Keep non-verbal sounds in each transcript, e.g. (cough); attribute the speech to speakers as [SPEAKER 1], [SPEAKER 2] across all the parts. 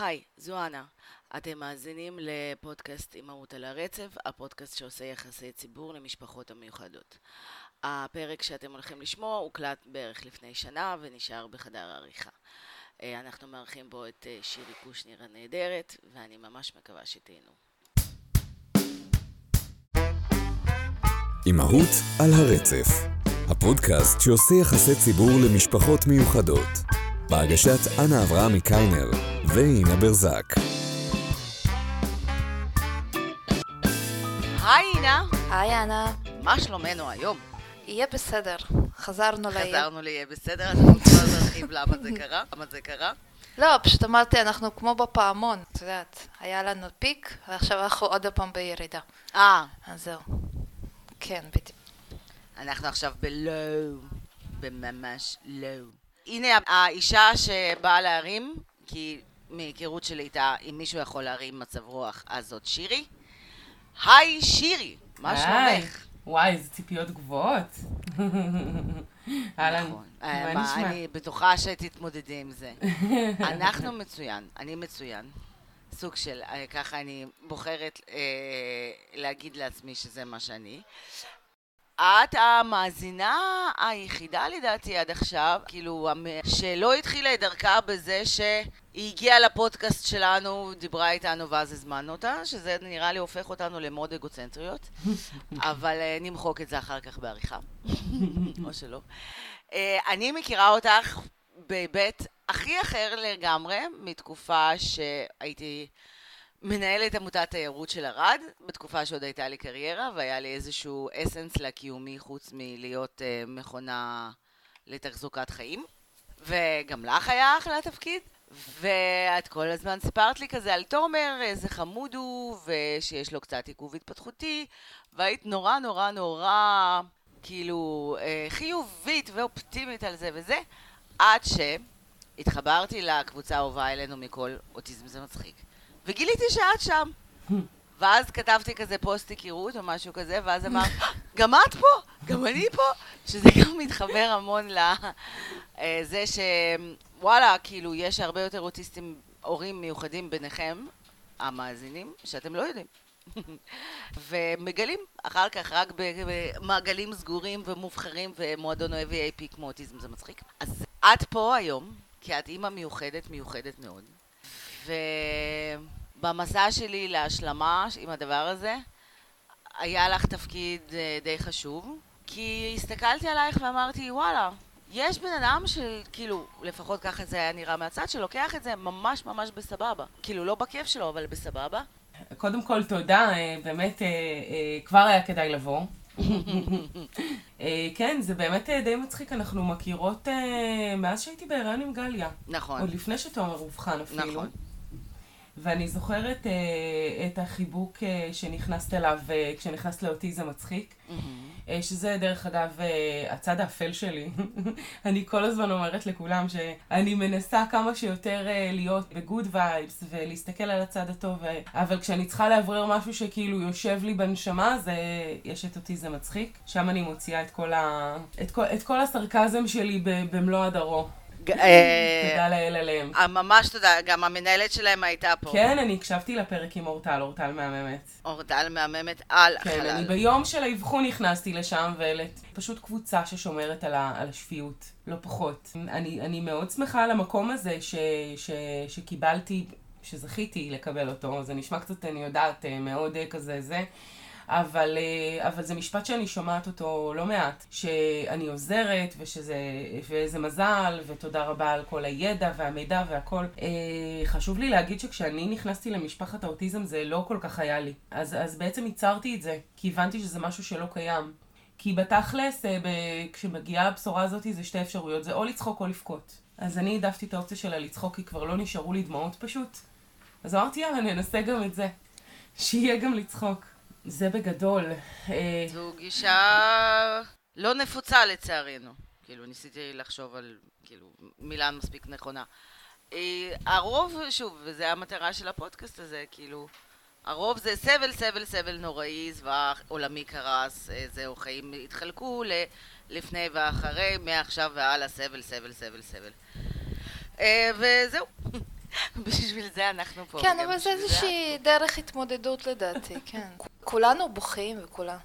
[SPEAKER 1] היי, זו אנה. אתם מאזינים לפודקאסט אימהות על הרצף, הפודקאסט שעושה יחסי ציבור למשפחות המיוחדות. הפרק שאתם הולכים לשמוע הוקלט בערך לפני שנה ונשאר בחדר העריכה. אה, אנחנו מארחים בו את אה, שירי קושניר הנהדרת, ואני ממש מקווה שתהנו.
[SPEAKER 2] אימהות על הרצף, הפודקאסט שעושה יחסי ציבור למשפחות מיוחדות. בהגשת אנה אברהמי קיינר ואינה ברזק.
[SPEAKER 1] היי אינה,
[SPEAKER 3] היי אנה,
[SPEAKER 1] מה שלומנו היום?
[SPEAKER 3] יהיה בסדר, חזרנו לעיר.
[SPEAKER 1] חזרנו ליהיה בסדר, אז אנחנו כבר נרחיב למה זה קרה, למה זה קרה.
[SPEAKER 3] לא, פשוט אמרתי, אנחנו כמו בפעמון, את יודעת, היה לנו פיק, ועכשיו אנחנו עוד פעם בירידה.
[SPEAKER 1] אה,
[SPEAKER 3] אז זהו. כן, בדיוק.
[SPEAKER 1] אנחנו עכשיו בלואו, בממש לואו. הנה האישה שבאה להרים, כי מהיכרות שלי איתה, אם מישהו יכול להרים מצב רוח, אז זאת שירי. היי שירי, מה. שלומך?
[SPEAKER 4] וואי, איזה ציפיות גבוהות. (laughs) אהלן,
[SPEAKER 1] נכון. אה,
[SPEAKER 4] מה
[SPEAKER 1] מה,
[SPEAKER 4] נשמע?
[SPEAKER 1] אני בטוחה שתתמודדי עם זה. (laughs) אנחנו מצוין, אני מצוין. סוג של, אה, ככה אני בוחרת אה, להגיד לעצמי שזה מה שאני. את המאזינה היחידה לדעתי עד עכשיו, כאילו, שלא התחילה את דרכה בזה שהיא הגיעה לפודקאסט שלנו, דיברה איתנו ואז הזמנו אותה, שזה נראה לי הופך אותנו למאוד אגוצנטריות, (laughs) אבל אה, נמחוק את זה אחר כך בעריכה, (laughs) או שלא. אה, אני מכירה אותך בהיבט הכי אחר לגמרי, מתקופה שהייתי מנהלת עמותת תיירות של ערד, בתקופה שעוד הייתה לי קריירה, והיה לי איזשהו אסנס לקיומי חוץ מלהיות אה, מכונה לתחזוקת חיים. וגם לך היה אחלה תפקיד. ואת כל הזמן סיפרת לי כזה על תומר, איזה חמוד הוא, ושיש לו קצת עיכוב התפתחותי, והיית נורא נורא נורא, כאילו, אה, חיובית ואופטימית על זה וזה, עד שהתחברתי לקבוצה האהובה אלינו מכל אוטיזם זה מצחיק. וגיליתי שאת שם. ואז כתבתי כזה פוסט היכרות או משהו כזה, ואז אמרת, גם את פה? גם אני פה? שזה (laughs) גם מתחבר המון לזה שוואלה, כאילו, יש הרבה יותר אוטיסטים, הורים מיוחדים ביניכם, המאזינים, שאתם לא יודעים. (laughs) ומגלים אחר כך רק במעגלים סגורים ומובחרים ומועדון אוהבי AP כמו אוטיזם זה מצחיק. אז את פה היום, כי את אימא מיוחדת, מיוחדת מאוד. ובמסע שלי להשלמה עם הדבר הזה, היה לך תפקיד אה, די חשוב, כי הסתכלתי עלייך ואמרתי, וואלה, יש בן אדם של, כאילו, לפחות ככה זה היה נראה מהצד, שלוקח את זה ממש ממש בסבבה. כאילו, לא בכיף שלו, אבל בסבבה.
[SPEAKER 4] קודם כל, תודה, אה, באמת, אה, כבר היה כדאי לבוא. (laughs) כן, זה באמת די מצחיק, אנחנו מכירות מאז שהייתי בהיריון עם גליה.
[SPEAKER 1] נכון,
[SPEAKER 4] עוד לפני שתומר אובחן אפילו.
[SPEAKER 1] נכון.
[SPEAKER 4] ואני זוכרת אה, את החיבוק אה, שנכנסת אליו אה, כשנכנסת לאוטיזם מצחיק. אה, שזה דרך אגב אה, הצד האפל שלי. (laughs) אני כל הזמן אומרת לכולם שאני מנסה כמה שיותר אה, להיות ב good vibes ולהסתכל על הצד הטוב, אה, אבל כשאני צריכה לאוורר משהו שכאילו יושב לי בנשמה, זה יש את אותי זה מצחיק. שם אני מוציאה את כל, ה... את כל, את כל הסרקזם שלי ב- במלוא הדרו.
[SPEAKER 1] ג- (laughs) אה,
[SPEAKER 4] תודה לאל עליהם.
[SPEAKER 1] אה, ממש תודה, גם המנהלת שלהם הייתה פה.
[SPEAKER 4] כן, אני הקשבתי לפרק עם אורטל, אורטל מהממת.
[SPEAKER 1] אורטל מהממת על
[SPEAKER 4] כן,
[SPEAKER 1] החלל.
[SPEAKER 4] אני ביום של האבחון נכנסתי לשם, ואלת פשוט קבוצה ששומרת על, ה, על השפיות, לא פחות. אני, אני מאוד שמחה על המקום הזה ש, ש, שקיבלתי, שזכיתי לקבל אותו. זה נשמע קצת, אני יודעת, אה, מאוד כזה זה. אבל, אה, אבל זה משפט שאני שומעת אותו לא מעט, שאני עוזרת ושזה, וזה מזל, ותודה רבה על כל הידע והמידע והכל. אה, חשוב לי להגיד שכשאני נכנסתי למשפחת האוטיזם זה לא כל כך היה לי. אז, אז בעצם ייצרתי את זה, כי הבנתי שזה משהו שלא קיים. כי בתכלס, אה, כשמגיעה הבשורה הזאת, זה שתי אפשרויות, זה או לצחוק או לבכות. אז אני העדפתי את האופציה של הלצחוק, כי כבר לא נשארו לי דמעות פשוט. אז אמרתי, יאללה, ננסה גם את זה. שיהיה גם לצחוק. זה בגדול. אה,
[SPEAKER 1] זו גישה לא נפוצה לצערנו. כאילו, ניסיתי לחשוב על, כאילו, מילה מספיק נכונה. אה, הרוב, שוב, וזו המטרה של הפודקאסט הזה, כאילו, הרוב זה סבל, סבל, סבל נוראי, זוועה, עולמי קרס, אה, זהו, חיים התחלקו ל- לפני ואחרי, מעכשיו והלאה, סבל, סבל, סבל, סבל. וזהו. (laughs) בשביל זה אנחנו פה.
[SPEAKER 3] כן, אבל זה איזושהי דרך התמודדות לדעתי, (laughs) כן. כולנו בוכים וכולם,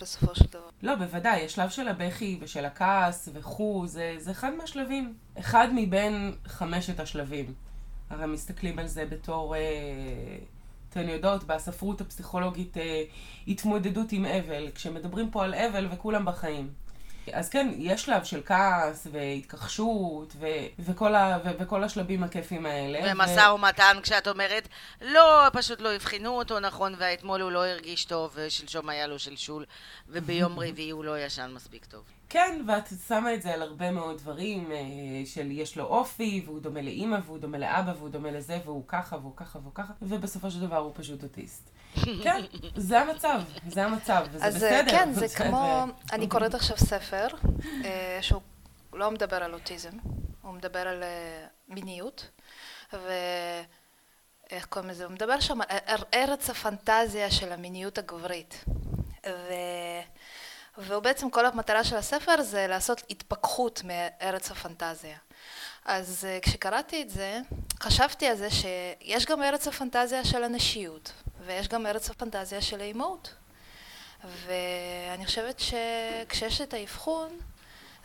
[SPEAKER 3] בסופו של דבר.
[SPEAKER 4] לא, בוודאי, השלב של הבכי ושל הכעס וכו', זה, זה אחד מהשלבים. אחד מבין חמשת השלבים. הרי מסתכלים על זה בתור, אה, אתן יודעות, בספרות הפסיכולוגית, אה, התמודדות עם אבל. כשמדברים פה על אבל וכולם בחיים. אז כן, יש שלב של כעס והתכחשות ו- וכל, ה- ו- וכל השלבים הכיפים האלה.
[SPEAKER 1] ומשא ומתן כשאת אומרת, לא, פשוט לא אבחנו אותו נכון, ואתמול הוא לא הרגיש טוב, ושלשום היה לו שלשול, וביום (laughs) רביעי הוא לא ישן מספיק טוב.
[SPEAKER 4] כן, ואת שמה את זה על הרבה מאוד דברים, אה, של יש לו אופי, והוא דומה לאימא, והוא דומה לאבא, והוא דומה לזה, והוא ככה, והוא ככה, והוא ככה, ובסופו של דבר הוא פשוט אוטיסט. כן, זה המצב, זה המצב, וזה
[SPEAKER 3] אז
[SPEAKER 4] בסדר.
[SPEAKER 3] כן, זה (laughs) כמו, אני קוראת עכשיו ספר, אה, שהוא לא מדבר על אוטיזם, הוא מדבר על אה, מיניות, ואיך קוראים לזה? הוא מדבר שם על אר- ארץ הפנטזיה של המיניות הגברית. ו... והוא בעצם, כל המטרה של הספר זה לעשות התפכחות מארץ הפנטזיה. אז אה, כשקראתי את זה, חשבתי על זה שיש גם ארץ הפנטזיה של הנשיות, ויש גם ארץ הפנטזיה של האימהות. ואני חושבת שכשיש את האבחון,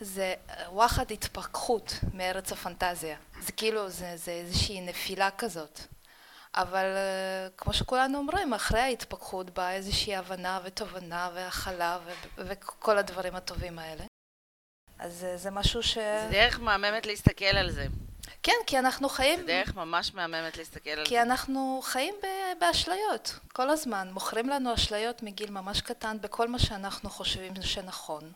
[SPEAKER 3] זה וואחד התפכחות מארץ הפנטזיה. זה כאילו, זה, זה איזושהי נפילה כזאת. אבל אה, כמו שכולנו אומרים, אחרי ההתפכחות באה איזושהי הבנה ותובנה והכלה ו- וכל הדברים הטובים האלה. אז אה, זה משהו ש...
[SPEAKER 1] זה דרך מהממת להסתכל על זה.
[SPEAKER 3] כן, כי אנחנו חיים...
[SPEAKER 1] זה דרך ממש מהממת להסתכל על
[SPEAKER 3] כי
[SPEAKER 1] זה.
[SPEAKER 3] אנחנו חיים ב- באשליות כל הזמן, מוכרים לנו אשליות מגיל ממש קטן בכל מה שאנחנו חושבים שנכון.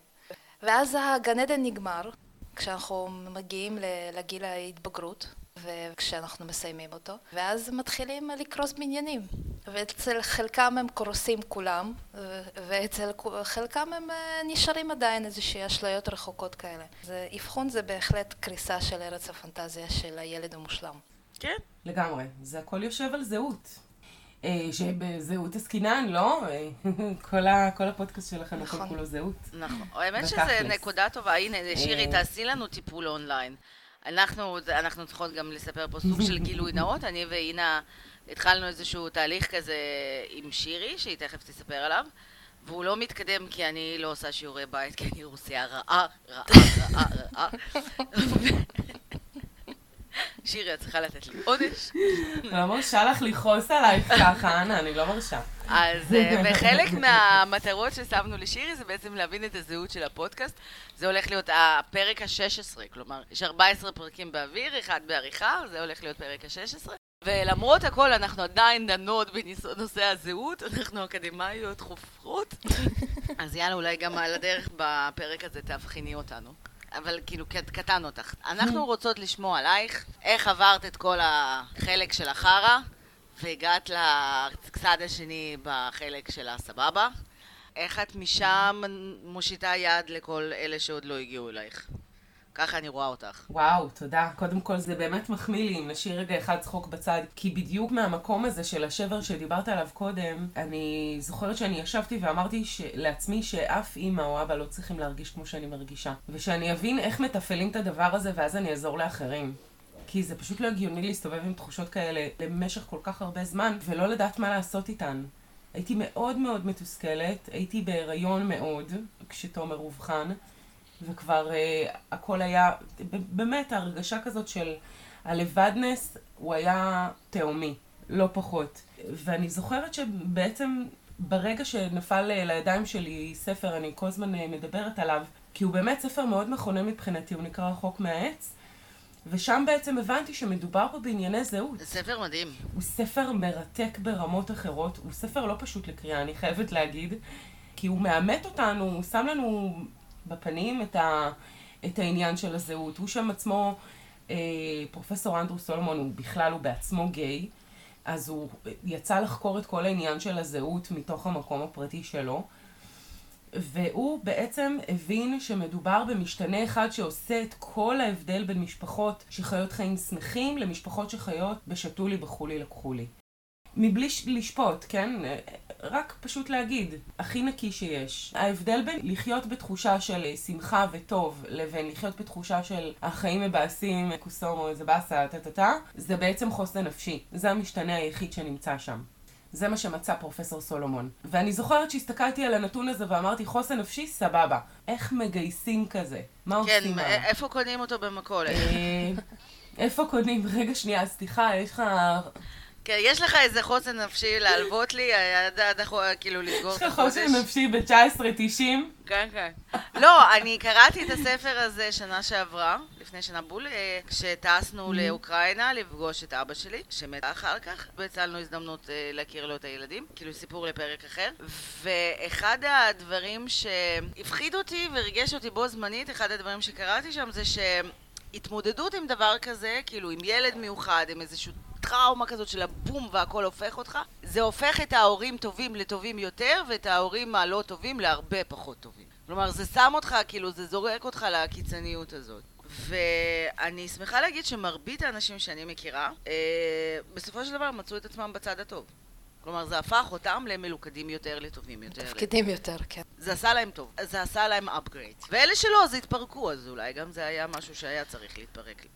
[SPEAKER 3] ואז הגן עדן נגמר, כשאנחנו מגיעים לגיל ההתבגרות, וכשאנחנו מסיימים אותו, ואז מתחילים לקרוס בניינים. ואצל חלקם הם קורסים כולם, ואצל חלקם הם אה, נשארים עדיין איזושהי אשליות רחוקות כאלה. זה, אבחון זה בהחלט קריסה של ארץ הפנטזיה של הילד המושלם.
[SPEAKER 1] כן.
[SPEAKER 4] לגמרי, זה הכל יושב על זהות. אה, שבזהות עסקינן, לא? אה, (laughs) כל, ה, כל הפודקאסט שלכם הוא כל
[SPEAKER 3] נכון.
[SPEAKER 4] כולו זהות.
[SPEAKER 1] נכון. האמת שזה
[SPEAKER 4] בתכלס.
[SPEAKER 1] נקודה טובה. הנה, שירי. תעשי לנו טיפול אונליין. אנחנו, אנחנו צריכות גם לספר פה סוג של גילוי נאות. אני ואינה התחלנו איזשהו תהליך כזה עם שירי, שהיא תכף תספר עליו. והוא לא מתקדם כי אני לא עושה שיעורי בית, כי אני רוסיה רעה, רעה, רעה, רעה. שירי, את צריכה לתת לי עונש.
[SPEAKER 4] לא מרשה לך לכעוס עלייך ככה, אנה, אני לא מרשה.
[SPEAKER 1] אז אה, וחלק מהמטרות ששמנו לשירי זה בעצם להבין את הזהות של הפודקאסט. זה הולך להיות הפרק ה-16, כלומר, יש 14 פרקים באוויר, אחד בעריכה, זה הולך להיות פרק ה-16. ולמרות הכל, אנחנו עדיין דנות בנושא הזהות, אנחנו אקדמאיות חופרות. (laughs) אז יאללה, אולי גם על הדרך בפרק הזה תאבחני אותנו. אבל כאילו, קט- קטן אותך. אנחנו (laughs) רוצות לשמוע עלייך, איך עברת את כל החלק של החרא, והגעת לצד השני בחלק של הסבבה. איך את משם מושיטה יד לכל אלה שעוד לא הגיעו אלייך? ככה אני רואה אותך.
[SPEAKER 4] וואו, תודה. קודם כל, זה באמת מחמיא לי אם נשאיר רגע אחד צחוק בצד, כי בדיוק מהמקום הזה של השבר שדיברת עליו קודם, אני זוכרת שאני ישבתי ואמרתי ש... לעצמי שאף אימא או אבא לא צריכים להרגיש כמו שאני מרגישה, ושאני אבין איך מתפעלים את הדבר הזה ואז אני אעזור לאחרים. כי זה פשוט לא הגיוני להסתובב עם תחושות כאלה למשך כל כך הרבה זמן, ולא לדעת מה לעשות איתן. הייתי מאוד מאוד מתוסכלת, הייתי בהיריון מאוד, כשתומר אובחן, וכבר uh, הכל היה, באמת ההרגשה כזאת של הלבדנס, הוא היה תהומי, לא פחות. ואני זוכרת שבעצם ברגע שנפל אה, לידיים שלי ספר, אני כל הזמן אה, מדברת עליו, כי הוא באמת ספר מאוד מכונן מבחינתי, הוא נקרא רחוק מהעץ, ושם בעצם הבנתי שמדובר פה בענייני זהות.
[SPEAKER 1] זה ספר מדהים.
[SPEAKER 4] הוא ספר מרתק ברמות אחרות, הוא ספר לא פשוט לקריאה, אני חייבת להגיד, כי הוא מאמת אותנו, הוא שם לנו בפנים את, ה, את העניין של הזהות. הוא שם עצמו, אה, פרופסור אנדרו סולומון, הוא בכלל, הוא בעצמו גיי, אז הוא יצא לחקור את כל העניין של הזהות מתוך המקום הפרטי שלו. והוא בעצם הבין שמדובר במשתנה אחד שעושה את כל ההבדל בין משפחות שחיות חיים שמחים למשפחות שחיות בשתו לי, בכו לי, לקחו לי. מבלי לשפוט, כן? רק פשוט להגיד, הכי נקי שיש. ההבדל בין לחיות בתחושה של שמחה וטוב, לבין לחיות בתחושה של החיים מבאסים, קוסום או איזה באסה, טה-טה-טה, זה בעצם חוסן נפשי. זה המשתנה היחיד שנמצא שם. זה מה שמצא פרופסור סולומון. ואני זוכרת שהסתכלתי על הנתון הזה ואמרתי, חוסן נפשי, סבבה. איך מגייסים כזה? מה
[SPEAKER 1] כן,
[SPEAKER 4] עושים?
[SPEAKER 1] א- איפה קונים אותו במכולת?
[SPEAKER 4] אה, איפה קונים? רגע, שנייה, סליחה, יש לך...
[SPEAKER 1] כן, יש לך איזה חוסן נפשי להלוות לי, עד עד יכול כאילו לסגור
[SPEAKER 4] יש
[SPEAKER 1] את
[SPEAKER 4] לך
[SPEAKER 1] החודש?
[SPEAKER 4] חוסן נפשי ב-19.90?
[SPEAKER 1] כן, כן. לא, אני קראתי את הספר הזה שנה שעברה, לפני שנה בול, אה, כשטסנו לאוקראינה לפגוש את אבא שלי, שמת אחר כך, והצלנו הזדמנות אה, להכיר לו את הילדים, כאילו סיפור לפרק אחר. ואחד הדברים שהפחיד אותי וריגש אותי בו זמנית, אחד הדברים שקראתי שם זה שהתמודדות עם דבר כזה, כאילו עם ילד מיוחד, עם איזשהו טראומה כזאת של הבום והכל הופך אותך, זה הופך את ההורים טובים לטובים יותר, ואת ההורים הלא טובים להרבה פחות טובים. כלומר, זה שם אותך, כאילו, זה זורק אותך לקיצוניות הזאת. ואני שמחה להגיד שמרבית האנשים שאני מכירה, אה, בסופו של דבר מצאו את עצמם בצד הטוב. כלומר, זה הפך אותם למלוכדים יותר, לטובים יותר.
[SPEAKER 3] תפקידים יותר, כן.
[SPEAKER 1] זה עשה להם טוב, זה עשה להם upgrade. ואלה שלא, זה התפרקו, אז אולי גם זה היה משהו שהיה צריך להתפרק.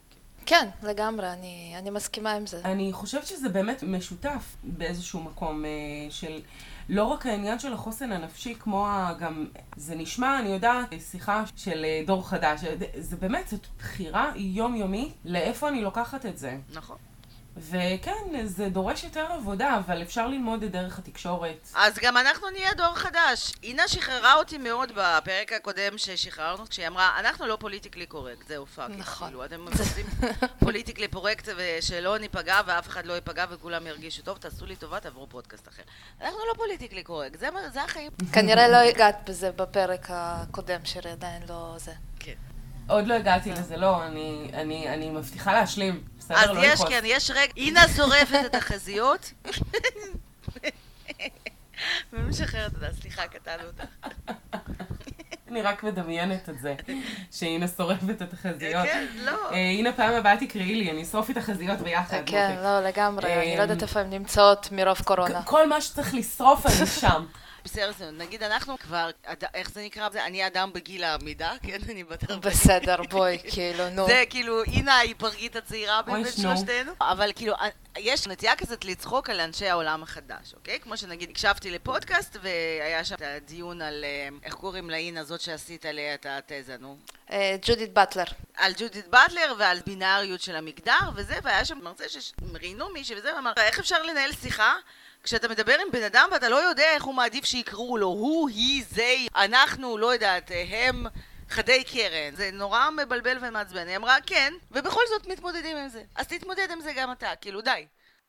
[SPEAKER 3] כן, לגמרי, אני, אני מסכימה עם זה.
[SPEAKER 4] אני חושבת שזה באמת משותף באיזשהו מקום אה, של לא רק העניין של החוסן הנפשי, כמו ה- גם, זה נשמע, אני יודעת, שיחה של אה, דור חדש, זה באמת, זאת בחירה יומיומית לאיפה אני לוקחת את זה.
[SPEAKER 1] נכון.
[SPEAKER 4] וכן, זה דורש יותר עבודה, אבל אפשר ללמוד את דרך התקשורת.
[SPEAKER 1] אז גם אנחנו נהיה דור חדש. אינה שחררה אותי מאוד בפרק הקודם ששחררנו, כשהיא אמרה, אנחנו לא politically correct, זהו fuck.
[SPEAKER 3] נכון.
[SPEAKER 1] כאילו, אתם עושים (laughs) politically correct ושלא ניפגע ואף אחד לא ייפגע וכולם ירגישו טוב, תעשו לי טובה, תעברו פודקאסט אחר. אנחנו לא politically correct, זה, זה החיים.
[SPEAKER 3] כנראה לא הגעת בזה בפרק הקודם, שלי עדיין לא זה.
[SPEAKER 1] כן.
[SPEAKER 4] עוד לא הגעתי לזה, לא, אני, אני, אני מבטיחה להשלים. בסדר?
[SPEAKER 1] אז
[SPEAKER 4] לא
[SPEAKER 1] יש. כן, יש רגע, אינה שורפת את החזיות. (laughs) ומשחררת אותה, סליחה, קטענו אותה.
[SPEAKER 4] אני רק מדמיינת את זה, שהנה שורפת את החזיות.
[SPEAKER 1] כן, לא.
[SPEAKER 4] אה, הנה פעם הבאה תקראי לי, אני אשרוף את החזיות ביחד.
[SPEAKER 3] כן. לא, לגמרי, אני לא יודעת
[SPEAKER 4] אמ,
[SPEAKER 3] איפה הן נמצאות מרוב קורונה.
[SPEAKER 4] כל מה שצריך לשרוף אני שם.
[SPEAKER 1] בסדר, זה- נגיד אנחנו כבר, איך זה נקרא? אני אדם בגיל העמידה, (laughs) כן, אני בת 40.
[SPEAKER 3] בסדר, בואי, (laughs) כאילו, נו.
[SPEAKER 1] זה כאילו, הנה ההיפרגית הצעירה בין. שלושתנו. אבל כאילו, יש נטייה כזאת לצחוק על אנשי העולם החדש, אוקיי? כמו שנגיד, הקשבתי לפודקאסט, והיה שם את הדיון על, אה, איך קוראים לאינה הזאת שעשית עליה את התזה, נו?
[SPEAKER 3] אה, ג'ודית באטלר.
[SPEAKER 1] על ג'ודית באטלר ועל בינאריות של המגדר וזה, והיה שם מרצה שראיינו מישהי וזה, ואמר, איך אפשר לנהל שיחה כשאתה מדבר עם בן אדם ואתה לא יודע איך הוא מעדיף שיקראו לו, הוא, היא, זה, אנחנו, לא יודעת, הם, חדי קרן. זה נורא מבלבל ומעצבן. היא אמרה, כן, ובכל זאת מתמודדים עם זה. אז תתמודד עם זה גם אתה, כאילו, די.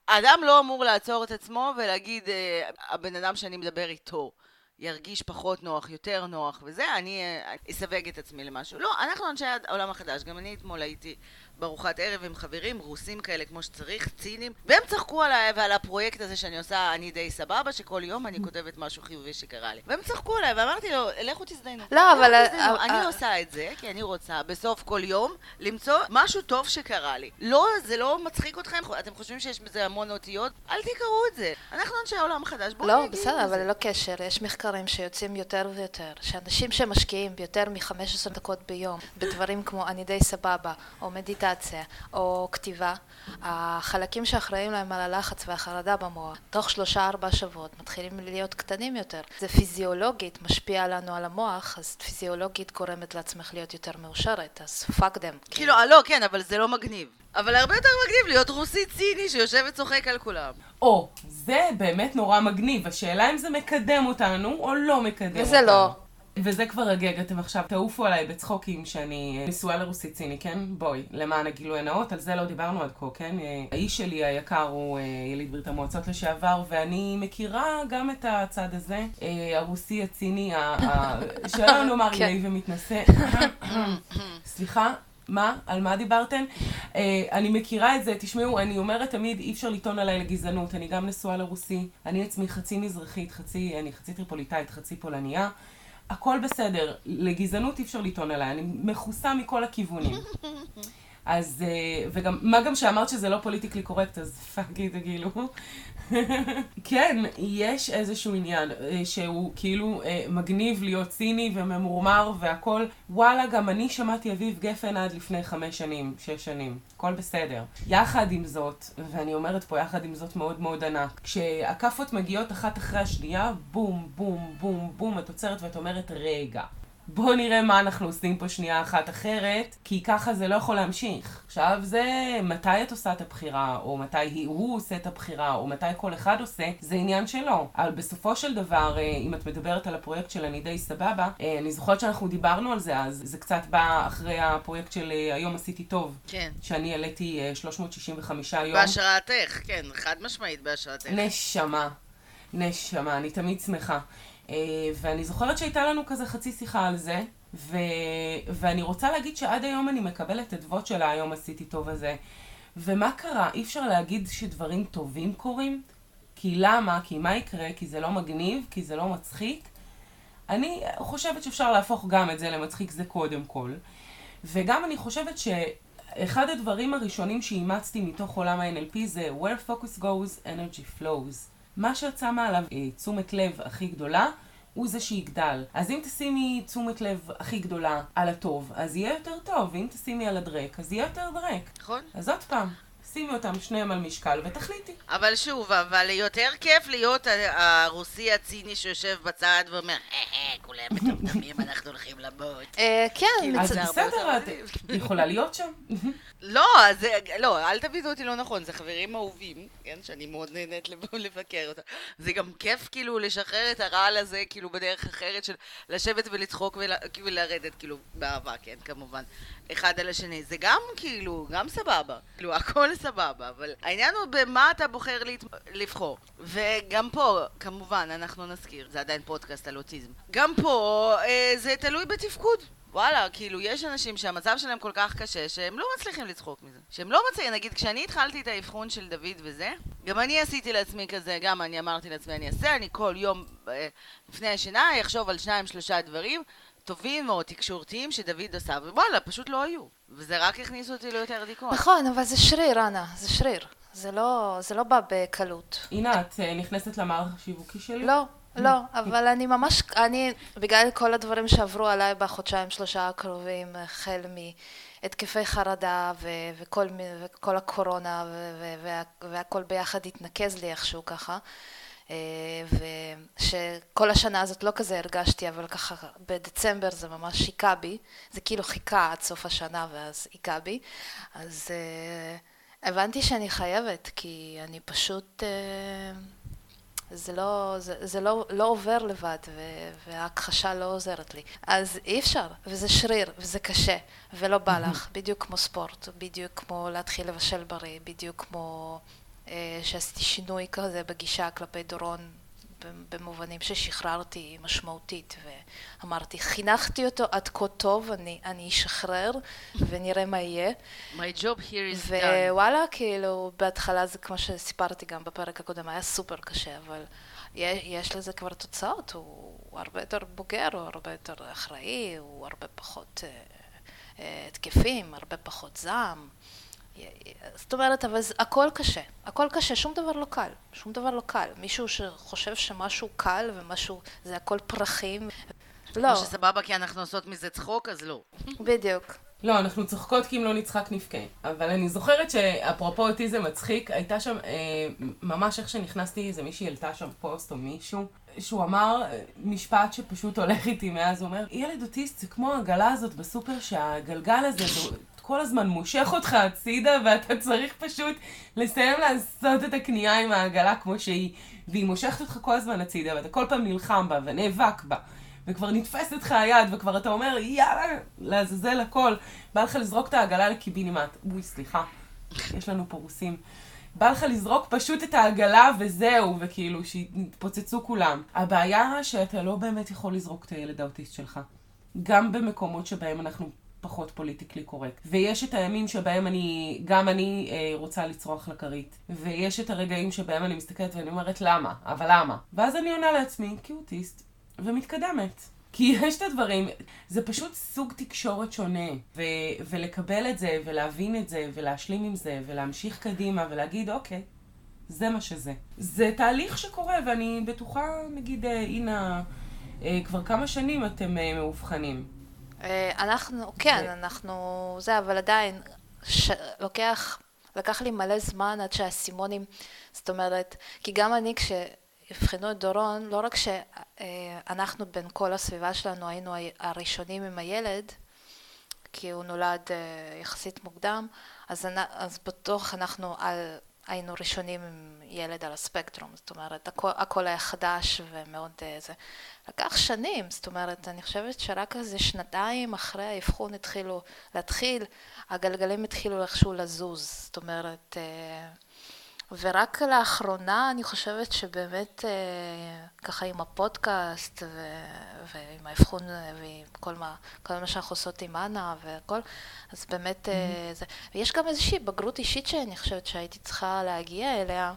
[SPEAKER 1] האדם לא אמור לעצור את עצמו ולהגיד, אה, הבן אדם שאני מדבר איתו. ירגיש פחות נוח, יותר נוח וזה, אני אה, אסווג את עצמי למשהו. לא, אנחנו אנשי העולם החדש, גם אני אתמול הייתי בארוחת ערב עם חברים רוסים כאלה כמו שצריך, ציניים, והם צחקו עליי ועל הפרויקט הזה שאני עושה, אני די סבבה, שכל יום אני כותבת משהו חיובי שקרה לי. והם צחקו עליי, ואמרתי לו, לכו תזדיינו.
[SPEAKER 3] לא, אבל-
[SPEAKER 1] תזדיינו."
[SPEAKER 3] אבל-
[SPEAKER 1] אני עושה את זה, כי אני רוצה בסוף כל יום למצוא משהו טוב שקרה לי. לא, זה לא מצחיק אתכם? אתם חושבים שיש בזה המון אותיות? אל תקראו את זה. אנחנו אנשי העולם החדש, בואו
[SPEAKER 3] לא,
[SPEAKER 1] נגיד את
[SPEAKER 3] בסדר,
[SPEAKER 1] זה.
[SPEAKER 3] אבל ללא קשר, יש מחקרים שיוצאים יותר ויותר, שאנשים שמשקיעים ביותר מ-15 דקות ביום בדברים כמו אני די סבבה, או מדיטציה, או כתיבה, החלקים שאחראים להם על הלחץ והחרדה במוח, תוך שלושה-ארבעה שבועות מתחילים להיות קטנים יותר. זה פיזיולוגית משפיע לנו על המוח, אז פיזיולוגית גורמת לעצמך להיות יותר מאושרת, אז fuck them.
[SPEAKER 1] כאילו, אה, לא, כן, אבל זה לא מגניב. אבל הרבה יותר מגניב להיות רוסי ציני שיושב וצוחק על כולם.
[SPEAKER 4] או, זה באמת נורא מגניב. השאלה אם זה מקדם אותנו או לא מקדם אותנו.
[SPEAKER 3] וזה לא.
[SPEAKER 4] וזה כבר הגג, אתם עכשיו תעופו עליי בצחוקים שאני אה, נשואה לרוסית ציני, כן? בואי, למען הגילוי הנאות, על זה לא דיברנו עד כה, כן? אה, האיש שלי היקר הוא אה, יליד ברית המועצות לשעבר, ואני מכירה גם את הצד הזה, הרוסי הציני, (laughs) שלא נאמר
[SPEAKER 3] כן.
[SPEAKER 4] עילאי ומתנשא. סליחה? מה? על מה דיברתם? Uh, אני מכירה את זה, תשמעו, אני אומרת תמיד, אי אפשר לטעון עליי לגזענות. אני גם נשואה לרוסי, אני עצמי חצי מזרחית, חצי, אני חצי טריפוליטאית, חצי פולניה. הכל בסדר, לגזענות אי אפשר לטעון עליי, אני מכוסה מכל הכיוונים. (laughs) אז, אה, וגם, מה גם שאמרת שזה לא פוליטיקלי קורקט, אז (laughs) פאקי תגילו. כן, יש איזשהו עניין אה, שהוא כאילו אה, מגניב להיות ציני וממורמר והכל. וואלה, גם אני שמעתי אביב גפן עד לפני חמש שנים, שש שנים. הכל בסדר. יחד עם זאת, ואני אומרת פה יחד עם זאת מאוד מאוד ענק, כשהכאפות מגיעות אחת אחרי השנייה, בום, בום, בום, בום, את עוצרת ואת אומרת, רגע. בואו נראה מה אנחנו עושים פה שנייה אחת אחרת, כי ככה זה לא יכול להמשיך. עכשיו זה מתי את עושה את הבחירה, או מתי היא, הוא עושה את הבחירה, או מתי כל אחד עושה, זה עניין שלו. אבל בסופו של דבר, אה, אם את מדברת על הפרויקט של אני די סבבה, אה, אני זוכרת שאנחנו דיברנו על זה אז, זה קצת בא אחרי הפרויקט של אה, היום עשיתי טוב.
[SPEAKER 1] כן.
[SPEAKER 4] שאני העליתי 365 יום.
[SPEAKER 1] בהשראתך, כן, חד משמעית בהשראתך.
[SPEAKER 4] נשמה, נשמה, אני תמיד שמחה. אה, ואני זוכרת שהייתה לנו כזה חצי שיחה על זה, ו... ואני רוצה להגיד שעד היום אני מקבלת אדוות של היום עשיתי טוב הזה. ומה קרה? אי אפשר להגיד שדברים טובים קורים? כי למה? כי מה יקרה? כי זה לא מגניב? כי זה לא מצחיק? אני חושבת שאפשר להפוך גם את זה למצחיק, זה קודם כל. וגם אני חושבת שאחד הדברים הראשונים שאימצתי מתוך עולם ה-NLP זה where focus goes, energy flows. מה שאת שמה עליו אה, תשומת לב הכי גדולה, הוא זה שיגדל. אז אם תשימי תשומת לב הכי גדולה על הטוב, אז יהיה יותר טוב, ואם תשימי על הדרק, אז יהיה יותר דרק.
[SPEAKER 1] נכון.
[SPEAKER 4] אז עוד פעם, שימי אותם שניהם על משקל ותחליטי.
[SPEAKER 1] אבל שוב, אבל יותר כיף להיות הרוסי הציני שיושב בצד ואומר, אה, אה, מטומטמים, אנחנו הולכים למות.
[SPEAKER 3] אה, כן,
[SPEAKER 1] כאילו,
[SPEAKER 4] אז בסדר, את. יכולה להיות שם.
[SPEAKER 1] לא, זה, לא, אל תבינו אותי לא נכון, זה חברים אהובים, כן, שאני מאוד נהנית לבוא לבקר אותם. זה גם כיף כאילו לשחרר את הרעל הזה, כאילו בדרך אחרת של לשבת ולצחוק ול, ולרדת, כאילו, באהבה, כן, כמובן, אחד על השני. זה גם כאילו, גם סבבה, כאילו, הכל סבבה, אבל העניין הוא במה אתה בוחר להת... לבחור. וגם פה, כמובן, אנחנו נזכיר, זה עדיין פודקאסט על אוטיזם. גם פה, אה, זה תלוי בתפקוד. וואלה, כאילו, יש אנשים שהמצב שלהם כל כך קשה, שהם לא מצליחים לצחוק מזה. שהם לא מצליחים, נגיד, כשאני התחלתי את האבחון של דוד וזה, גם אני עשיתי לעצמי כזה, גם אני אמרתי לעצמי, אני אעשה, אני כל יום אה, לפני השינה אחשוב על שניים, שלושה דברים טובים או תקשורתיים שדוד עשה, ווואלה, פשוט לא היו. וזה רק הכניס אותי ליותר דיכאון.
[SPEAKER 3] נכון, אבל זה שריר, אנה, זה שריר. זה לא, זה לא בא בקלות.
[SPEAKER 4] הנה, את אה, נכנסת למערך השיווקי שלי?
[SPEAKER 3] לא, לא, אבל אני ממש, אני, בגלל כל הדברים שעברו עליי בחודשיים שלושה הקרובים, החל מהתקפי חרדה ו- וכל, וכל הקורונה ו- ו- וה- והכל ביחד התנקז לי איכשהו ככה, ושכל השנה הזאת לא כזה הרגשתי, אבל ככה בדצמבר זה ממש היכה בי, זה כאילו חיכה עד סוף השנה ואז היכה בי, אז אה, הבנתי שאני חייבת, כי אני פשוט... אה, זה לא, זה, זה לא, לא עובר לבד, ו, וההכחשה לא עוזרת לי. אז אי אפשר, וזה שריר, וזה קשה, ולא בא לך, בדיוק כמו ספורט, בדיוק כמו להתחיל לבשל בריא, בדיוק כמו אה, שעשיתי שינוי כזה בגישה כלפי דורון, במובנים ששחררתי משמעותית, ואמרתי, חינכתי אותו עד כה טוב, אני, אני אשחרר, ונראה מה יהיה.
[SPEAKER 1] My job here is done.
[SPEAKER 3] ווואלה, כאילו, בהתחלה זה כמו שסיפרתי גם בפרק הקודם, היה סופר קשה, אבל יש, יש לזה כבר תוצאות, הוא, הוא הרבה יותר בוגר, הוא הרבה יותר אחראי, הוא הרבה פחות אה, אה, התקפים, הרבה פחות זעם. זאת אומרת, אבל זה, הכל קשה, הכל קשה, שום דבר לא קל, שום דבר לא קל. מישהו שחושב שמשהו קל ומשהו, זה הכל פרחים, לא,
[SPEAKER 1] כמו שסבבה כי אנחנו עושות מזה צחוק, אז לא.
[SPEAKER 3] בדיוק.
[SPEAKER 4] לא, אנחנו צוחקות כי אם לא נצחק נבכה. אבל אני זוכרת שאפרופו אוטיזם מצחיק, הייתה שם, אה, ממש איך שנכנסתי, איזה מישהי העלתה שם פוסט או מישהו, שהוא אמר אה, משפט שפשוט הולך איתי מאז, הוא אומר, ילד אוטיסט זה כמו העגלה הזאת בסופר, שהגלגל הזה זה כל הזמן מושך אותך הצידה, ואתה צריך פשוט לסיים לעשות את הקנייה עם העגלה כמו שהיא, והיא מושכת אותך כל הזמן הצידה, ואתה כל פעם נלחם בה ונאבק בה. וכבר נתפסת לך היד, וכבר אתה אומר, יאללה, לעזאזל הכל. בא לך לזרוק את העגלה לקיבינימט. אוי, סליחה, יש לנו פה רוסים. בא לך לזרוק פשוט את העגלה וזהו, וכאילו, שיתפוצצו כולם. הבעיה שאתה לא באמת יכול לזרוק את הילד האוטיסט שלך. גם במקומות שבהם אנחנו פחות פוליטיקלי קורקט. ויש את הימים שבהם אני, גם אני אה, רוצה לצרוח לכרית. ויש את הרגעים שבהם אני מסתכלת ואני אומרת למה, אבל למה? ואז אני עונה לעצמי, אוטיסט. ומתקדמת. כי (laughs) יש את הדברים, זה פשוט סוג תקשורת שונה, ו- ולקבל את זה, ולהבין את זה, ולהשלים עם זה, ולהמשיך קדימה, ולהגיד, אוקיי, זה מה שזה. זה תהליך שקורה, ואני בטוחה, נגיד, אה, הנה, אה, כבר כמה שנים אתם אה, מאובחנים.
[SPEAKER 3] אה, אנחנו, כן,
[SPEAKER 4] ו-
[SPEAKER 3] אנחנו, זה, אבל עדיין, ש... לוקח, לקח לי מלא זמן עד שהאסימונים, זאת אומרת, כי גם אני כשאבחנו את דורון, לא רק שאנחנו בין כל הסביבה שלנו היינו הראשונים עם הילד, כי הוא נולד אה, יחסית מוקדם, אז, אז בטוח אנחנו על, היינו ראשונים עם ילד על הספקטרום, זאת אומרת, הכל, הכל היה חדש ומאוד אה, זה. לקח שנים, זאת אומרת, אני חושבת שרק איזה שנתיים אחרי האבחון התחילו להתחיל, הגלגלים התחילו איכשהו לזוז, זאת אומרת, אה, ורק לאחרונה אני חושבת שבאמת אה, ככה עם הפודקאסט ו- ועם האבחון ועם כל מה, כל מה שאנחנו עושות עם אנה והכל, אז באמת אה, זה, ויש גם איזושהי בגרות אישית שאני חושבת שהייתי צריכה להגיע אליה.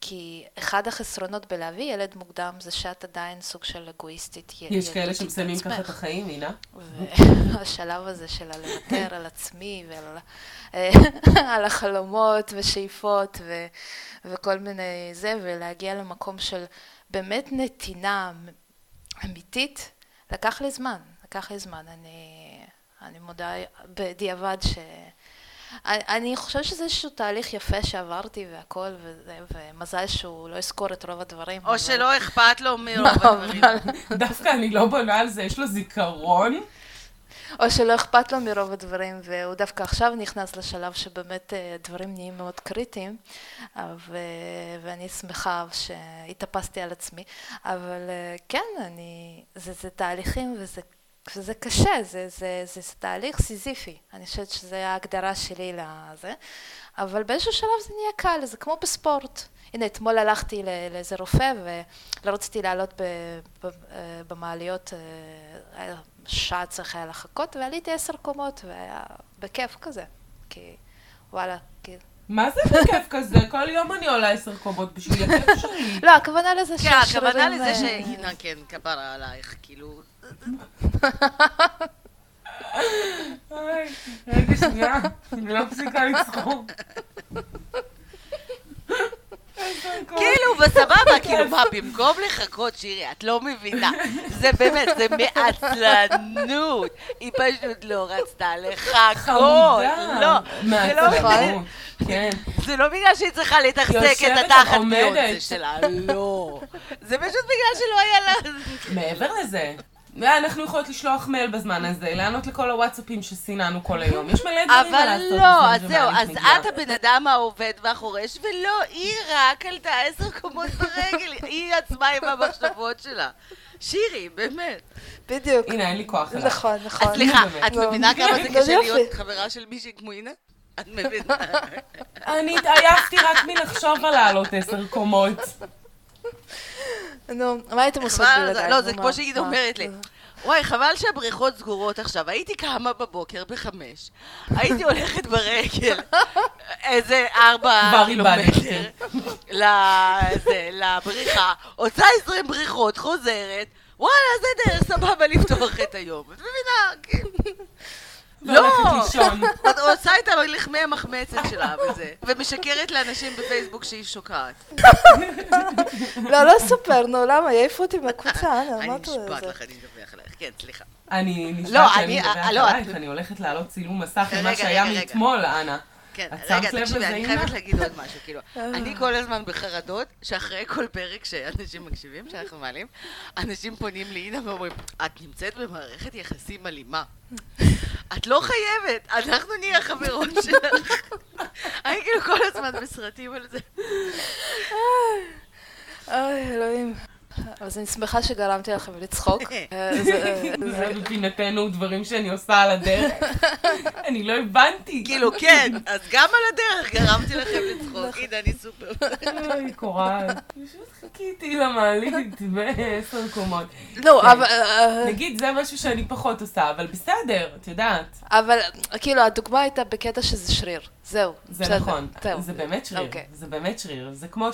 [SPEAKER 3] כי אחד החסרונות בלהביא ילד מוקדם זה שאת עדיין סוג של אגואיסטית.
[SPEAKER 4] יש כאלה שמסיימים ככה. את החיים, הינה.
[SPEAKER 3] והשלב הזה של הלוותר (laughs) על עצמי ועל (laughs) על החלומות ושאיפות ו, וכל מיני זה, ולהגיע למקום של באמת נתינה אמיתית, לקח לי זמן, לקח לי זמן. אני, אני מודה בדיעבד ש... אני, אני חושבת שזה איזשהו תהליך יפה שעברתי והכל, וזה, ומזל שהוא לא יזכור את רוב הדברים. אבל-
[SPEAKER 1] או שלא אכפת לו מרוב הדברים.
[SPEAKER 4] דווקא אני לא בונה על זה, יש לו זיכרון.
[SPEAKER 3] או שלא אכפת לו מרוב הדברים, והוא דווקא עכשיו נכנס לשלב שבאמת אה, דברים נהיים מאוד קריטיים, ו... ואני שמחה שהתאפסתי על עצמי, אבל אה, כן, אני... זה, זה תהליכים וזה, וזה קשה, זה, זה, זה, זה תהליך סיזיפי, אני חושבת שזו ההגדרה שלי לזה, אבל באיזשהו שלב זה נהיה קל, זה כמו בספורט. הנה, אתמול הלכתי ל- לאיזה רופא ולא רציתי לעלות ב- ב- אה, במעליות, אה, שעה צריך היה לחכות, ועליתי עשר קומות, והיה בכיף כזה, כי וואלה, כי...
[SPEAKER 4] מה זה בכיף כזה? כל יום אני עולה עשר קומות בשביל הכיף שלי.
[SPEAKER 3] לא, הכוונה לזה
[SPEAKER 1] כן, הכוונה
[SPEAKER 3] שהשרירים,
[SPEAKER 1] לזה
[SPEAKER 3] אה,
[SPEAKER 1] שהנה, כן, כפרה עלייך, כאילו...
[SPEAKER 4] רגע, שנייה, אני לא מפסיקה לצחוק.
[SPEAKER 1] כאילו, בסבבה, כאילו, מה, במקום לחכות, שירי, את לא מבינה. זה באמת, זה מעצלנות. היא פשוט לא רצתה לחכות. לא, זה לא
[SPEAKER 4] מעצבנות, כן.
[SPEAKER 1] זה לא בגלל שהיא צריכה לתחזק את התחת. ביונסה שלה, לא. זה פשוט בגלל שלא היה לה...
[SPEAKER 4] מעבר לזה, אנחנו יכולות לשלוח מייל בזמן הזה, לענות לכל הוואטסאפים שסיננו כל היום. יש מלא דברים מה
[SPEAKER 1] אבל
[SPEAKER 4] לעשות.
[SPEAKER 1] לא, אז זהו, אז. את הבן אדם העובד והחורש, ולא, היא רק עלתה עשר קומות ברגל, (laughs) היא עצמה עם המחשבות שלה. שירי, באמת.
[SPEAKER 3] בדיוק.
[SPEAKER 4] הנה, אין לי כוח אליו.
[SPEAKER 3] נכון, נכון.
[SPEAKER 1] אז סליחה,
[SPEAKER 4] באמת.
[SPEAKER 1] את
[SPEAKER 3] נו.
[SPEAKER 1] מבינה כמה זה קשה. להיות חברה של מישהי כמו הנה? את מבינה?
[SPEAKER 4] אני התעייפתי רק מלחשוב על לעלות עשר קומות. (laughs)
[SPEAKER 3] נו, מה הייתם עושות בלעדיי?
[SPEAKER 1] לא, זה כמו? שהיא? אומרת לי. וואי, חבל שהבריכות סגורות עכשיו. הייתי קמה בבוקר בחמש, הייתי הולכת ברגל (laughs) איזה ארבע קילומטר לבריכה, עושה עשרים בריכות, חוזרת, וואלה, זה דרך סבבה לפתוח את היום. את מבינה? (laughs) כאילו. לא!
[SPEAKER 4] והולכת לישון. (laughs)
[SPEAKER 1] עוד עושה את הלחמי המחמצת שלה וזה, ומשקרת לאנשים בפייסבוק שהיא שוקעת.
[SPEAKER 3] לא, לא אספר, נו, למה? יעיפו אותי מהקבוצה, אנה,
[SPEAKER 1] אני
[SPEAKER 3] מה אתה...
[SPEAKER 1] נשבעת
[SPEAKER 3] זה?
[SPEAKER 1] לך, אני אדווח עלייך. כן, סליחה.
[SPEAKER 4] אני
[SPEAKER 1] לא,
[SPEAKER 4] נשבעת שאני
[SPEAKER 1] אני-
[SPEAKER 4] מדברת
[SPEAKER 1] לא, את-
[SPEAKER 4] עלייך, אני הולכת לעלות צילום מסך עם מה
[SPEAKER 1] רגע,
[SPEAKER 4] שהיה. מאתמול, אנה.
[SPEAKER 1] כן, רגע, תקשיבי, אני? חייבת להגיד עוד משהו, כאילו, אני כל הזמן בחרדות, שאחרי כל פרק שאנשים מקשיבים, שאנחנו מעלים, אנשים פונים לאינה ואומרים, את נמצאת במערכת יחסים אלימה. את לא חייבת, אנחנו נהיה החברות שלך. אני כאילו כל הזמן בסרטים על זה.
[SPEAKER 3] אוי, אלוהים. אז אני שמחה שגרמתי לכם לצחוק. (laughs) אה, זה- אה,
[SPEAKER 4] זה מבחינתנו דברים שאני עושה על הדרך. (laughs) אני לא הבנתי.
[SPEAKER 1] כאילו, כן, אז גם על הדרך גרמתי לכם לצחוק. הנה, אני סופר.
[SPEAKER 4] אוי, קורל. פשוט חיכיתי למעלית בעשר קומות.
[SPEAKER 3] לא,
[SPEAKER 4] כן.
[SPEAKER 3] אבל... אה,
[SPEAKER 4] נגיד, זה משהו שאני פחות עושה, אבל בסדר, את יודעת.
[SPEAKER 3] אבל כאילו הדוגמה הייתה בקטע שזה שריר. זהו,
[SPEAKER 4] זה נכון. זה באמת שריר,
[SPEAKER 3] אוקיי.
[SPEAKER 4] זה באמת שריר. זה כמו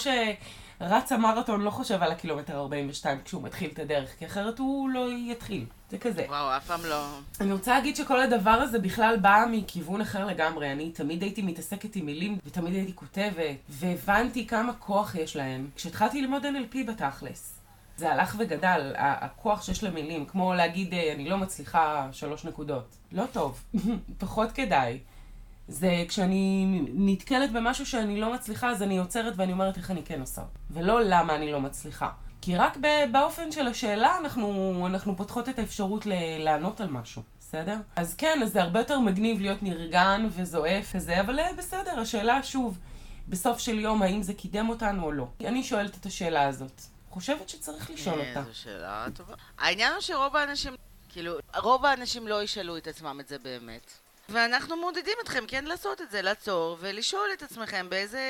[SPEAKER 4] שרץ המרתון לא חושב על הקילומטר 42 כשהוא מתחיל את הדרך, כי אחרת הוא לא יתחיל. זה כזה.
[SPEAKER 1] וואו, אף פעם לא...
[SPEAKER 4] אני רוצה להגיד שכל הדבר הזה בכלל בא מכיוון אחר לגמרי. אני תמיד הייתי מתעסקת עם מילים, ותמיד הייתי כותבת, והבנתי כמה כוח יש להם. כשהתחלתי ללמוד NLP בתכלס. זה הלך וגדל, הכוח שיש למילים, כמו להגיד, אה, אני לא מצליחה שלוש נקודות. לא טוב, (laughs) פחות כדאי. זה כשאני נתקלת במשהו שאני לא מצליחה, אז אני עוצרת ואני אומרת איך אני כן עושה. ולא למה אני לא מצליחה. כי רק באופן של השאלה אנחנו, אנחנו פותחות את האפשרות ל- לענות על משהו, בסדר? אז כן, אז זה הרבה יותר מגניב להיות נרגן וזועף וזה, אבל אה, בסדר, השאלה שוב, בסוף של יום, האם זה קידם אותנו או לא. אני שואלת את השאלה הזאת. חושבת שצריך לשאול
[SPEAKER 1] אה,
[SPEAKER 4] אותה.
[SPEAKER 1] זו שאלה טובה. העניין הוא שרוב האנשים, כאילו, רוב האנשים לא ישאלו את עצמם את זה באמת. ואנחנו מעודדים אתכם כן לעשות את זה, לעצור ולשאול את עצמכם באיזה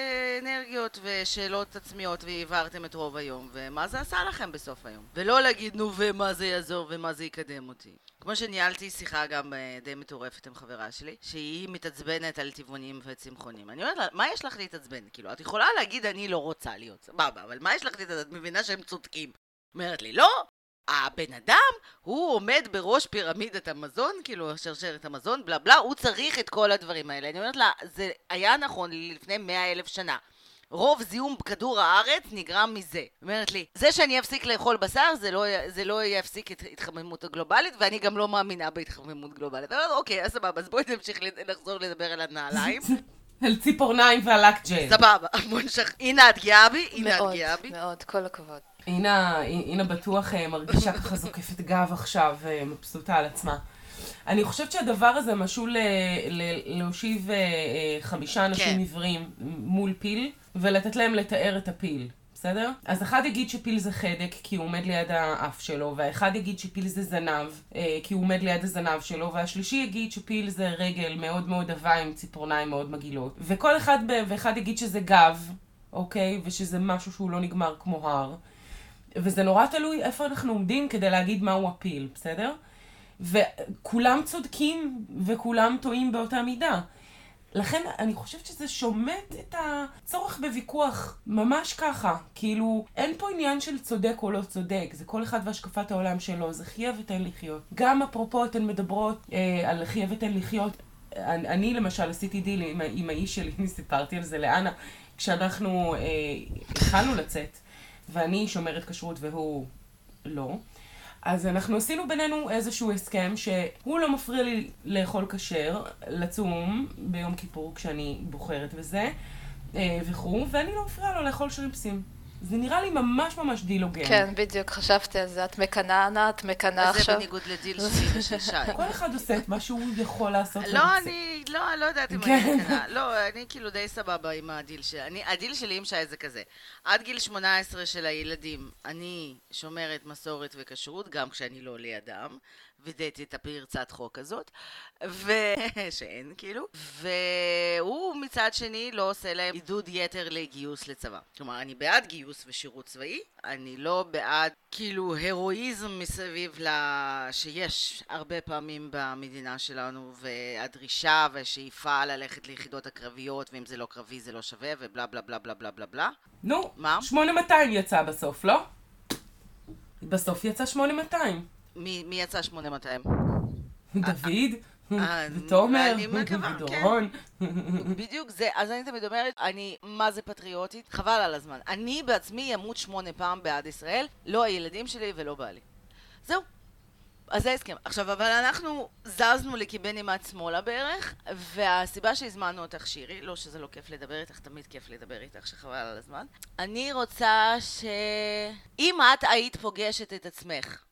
[SPEAKER 1] אנרגיות ושאלות עצמיות והעברתם את רוב היום, ומה זה עשה לכם בסוף היום. ולא להגיד, נו, ומה זה יעזור ומה זה יקדם אותי. כמו שניהלתי שיחה גם אה, די מטורפת עם חברה שלי, שהיא מתעצבנת על טבעונים וצמחונים. אני אומרת לה, מה יש לך להתעצבן? כאילו, את יכולה להגיד, אני לא רוצה להיות, סבבה, אבל מה יש לך להתעצבן? את מבינה שהם צודקים. אומרת לי, לא, הבן אדם, הוא עומד בראש פירמידת המזון, כאילו שרשרת המזון, בלה בלה, הוא צריך את כל הדברים האלה. אני אומרת לה, זה היה נכון לפני מאה אלף שנה. רוב זיהום כדור הארץ נגרם מזה. אומרת לי, זה שאני אפסיק לאכול בשר, זה לא, זה לא יפסיק את ההתחממות הגלובלית, ואני גם לא מאמינה בהתחממות גלובלית. אבל אוקיי, אז סבבה, אז בואי נמשיך לחזור לדבר על הנעליים. (laughs)
[SPEAKER 4] על ציפורניים ועלק ג'ל.
[SPEAKER 1] סבבה, (laughs) בוא נשך... הנה את גאה בי, הנה את
[SPEAKER 3] מאוד,
[SPEAKER 1] גאה בי.
[SPEAKER 3] מאוד, כל הכבוד.
[SPEAKER 4] אינה, אינה בטוח אה, מרגישה ככה זוקפת גב עכשיו, אה, מבסוטה על עצמה. אני חושבת שהדבר הזה משול להושיב אה, אה, חמישה אנשים
[SPEAKER 1] כן.
[SPEAKER 4] עיוורים מול פיל, ולתת להם לתאר את הפיל, בסדר? אז אחד יגיד שפיל זה חדק כי הוא עומד ליד האף שלו, והאחד יגיד שפיל זה זנב אה, כי הוא עומד ליד הזנב שלו, והשלישי יגיד שפיל זה רגל מאוד מאוד עבה עם ציפורניים מאוד מגעילות. וכל אחד ב- ואחד יגיד שזה גב, אוקיי? ושזה משהו שהוא לא נגמר כמו הר. וזה נורא תלוי איפה אנחנו עומדים כדי להגיד מהו הפיל, בסדר? וכולם צודקים וכולם טועים באותה מידה. לכן אני חושבת שזה שומט את הצורך בוויכוח, ממש ככה. כאילו, אין פה עניין של צודק או לא צודק, זה כל אחד והשקפת העולם שלו, זה חיה ותן לחיות. גם אפרופו אתן מדברות אה, על חיה ותן לחיות, אני, אני למשל עשיתי דיל עם, עם האיש שלי, אני (laughs) סיפרתי על זה לאנה, כשאנחנו אה, התחלנו לצאת, ואני שומרת כשרות והוא לא. אז אנחנו עשינו בינינו איזשהו הסכם שהוא לא מפריע לי לאכול כשר, לצום ביום כיפור כשאני בוחרת בזה, אה, וכו', ואני לא מפריעה לו לאכול שרימפסים. זה נראה לי ממש ממש דיל הוגן.
[SPEAKER 3] כן, בדיוק, חשבתי על זה. את מקנאה, אנה, את מקנאה
[SPEAKER 1] אז זה
[SPEAKER 3] עכשיו.
[SPEAKER 1] בניגוד לדיל שלי ושל (laughs) שי.
[SPEAKER 4] כל אחד עושה את מה שהוא יכול לעשות.
[SPEAKER 1] לא. אני לא, אני לא יודעת אם
[SPEAKER 4] כן.
[SPEAKER 1] אני מקנאה. לא, אני כאילו די סבבה עם הדיל שלי. אני- הדיל שלי עם שי זה כזה. עד גיל 18 של הילדים, אני שומרת מסורת וכשרות, גם כשאני לא לידם. וידאתי את הפרצת חוק הזאת, ו... (laughs) שאין כאילו, והוא מצד שני לא עושה להם עידוד יתר לגיוס לצבא. כלומר, אני בעד גיוס ושירות צבאי, אני לא בעד כאילו הרואיזם מסביב ל... שיש הרבה פעמים במדינה שלנו, והדרישה והשאיפה ללכת ליחידות הקרביות, ואם זה לא קרבי זה לא שווה, ובלה בלה בלה בלה בלה בלה בלה.
[SPEAKER 4] נו,
[SPEAKER 1] מה?
[SPEAKER 4] 8200 יצא בסוף, לא? בסוף יצא 8200.
[SPEAKER 1] מי, מי יצא 8200?
[SPEAKER 4] דוד,
[SPEAKER 1] אה,
[SPEAKER 4] ותומר,
[SPEAKER 1] מקווה,
[SPEAKER 4] ודורון.
[SPEAKER 1] בדיוק זה, אז אני תמיד אומרת, אני מה זה פטריוטית? חבל על הזמן. אני בעצמי אמות שמונה פעם בעד ישראל, לא הילדים שלי ולא בעלי. זהו. אז זה ההסכם. עכשיו, אבל אנחנו זזנו לקיבנימט שמאלה בערך, והסיבה שהזמנו אותך, שירי, לא שזה לא כיף לדבר איתך, תמיד כיף לדבר איתך, שחבל על הזמן. אני רוצה ש... אם את היית פוגשת את עצמך אה,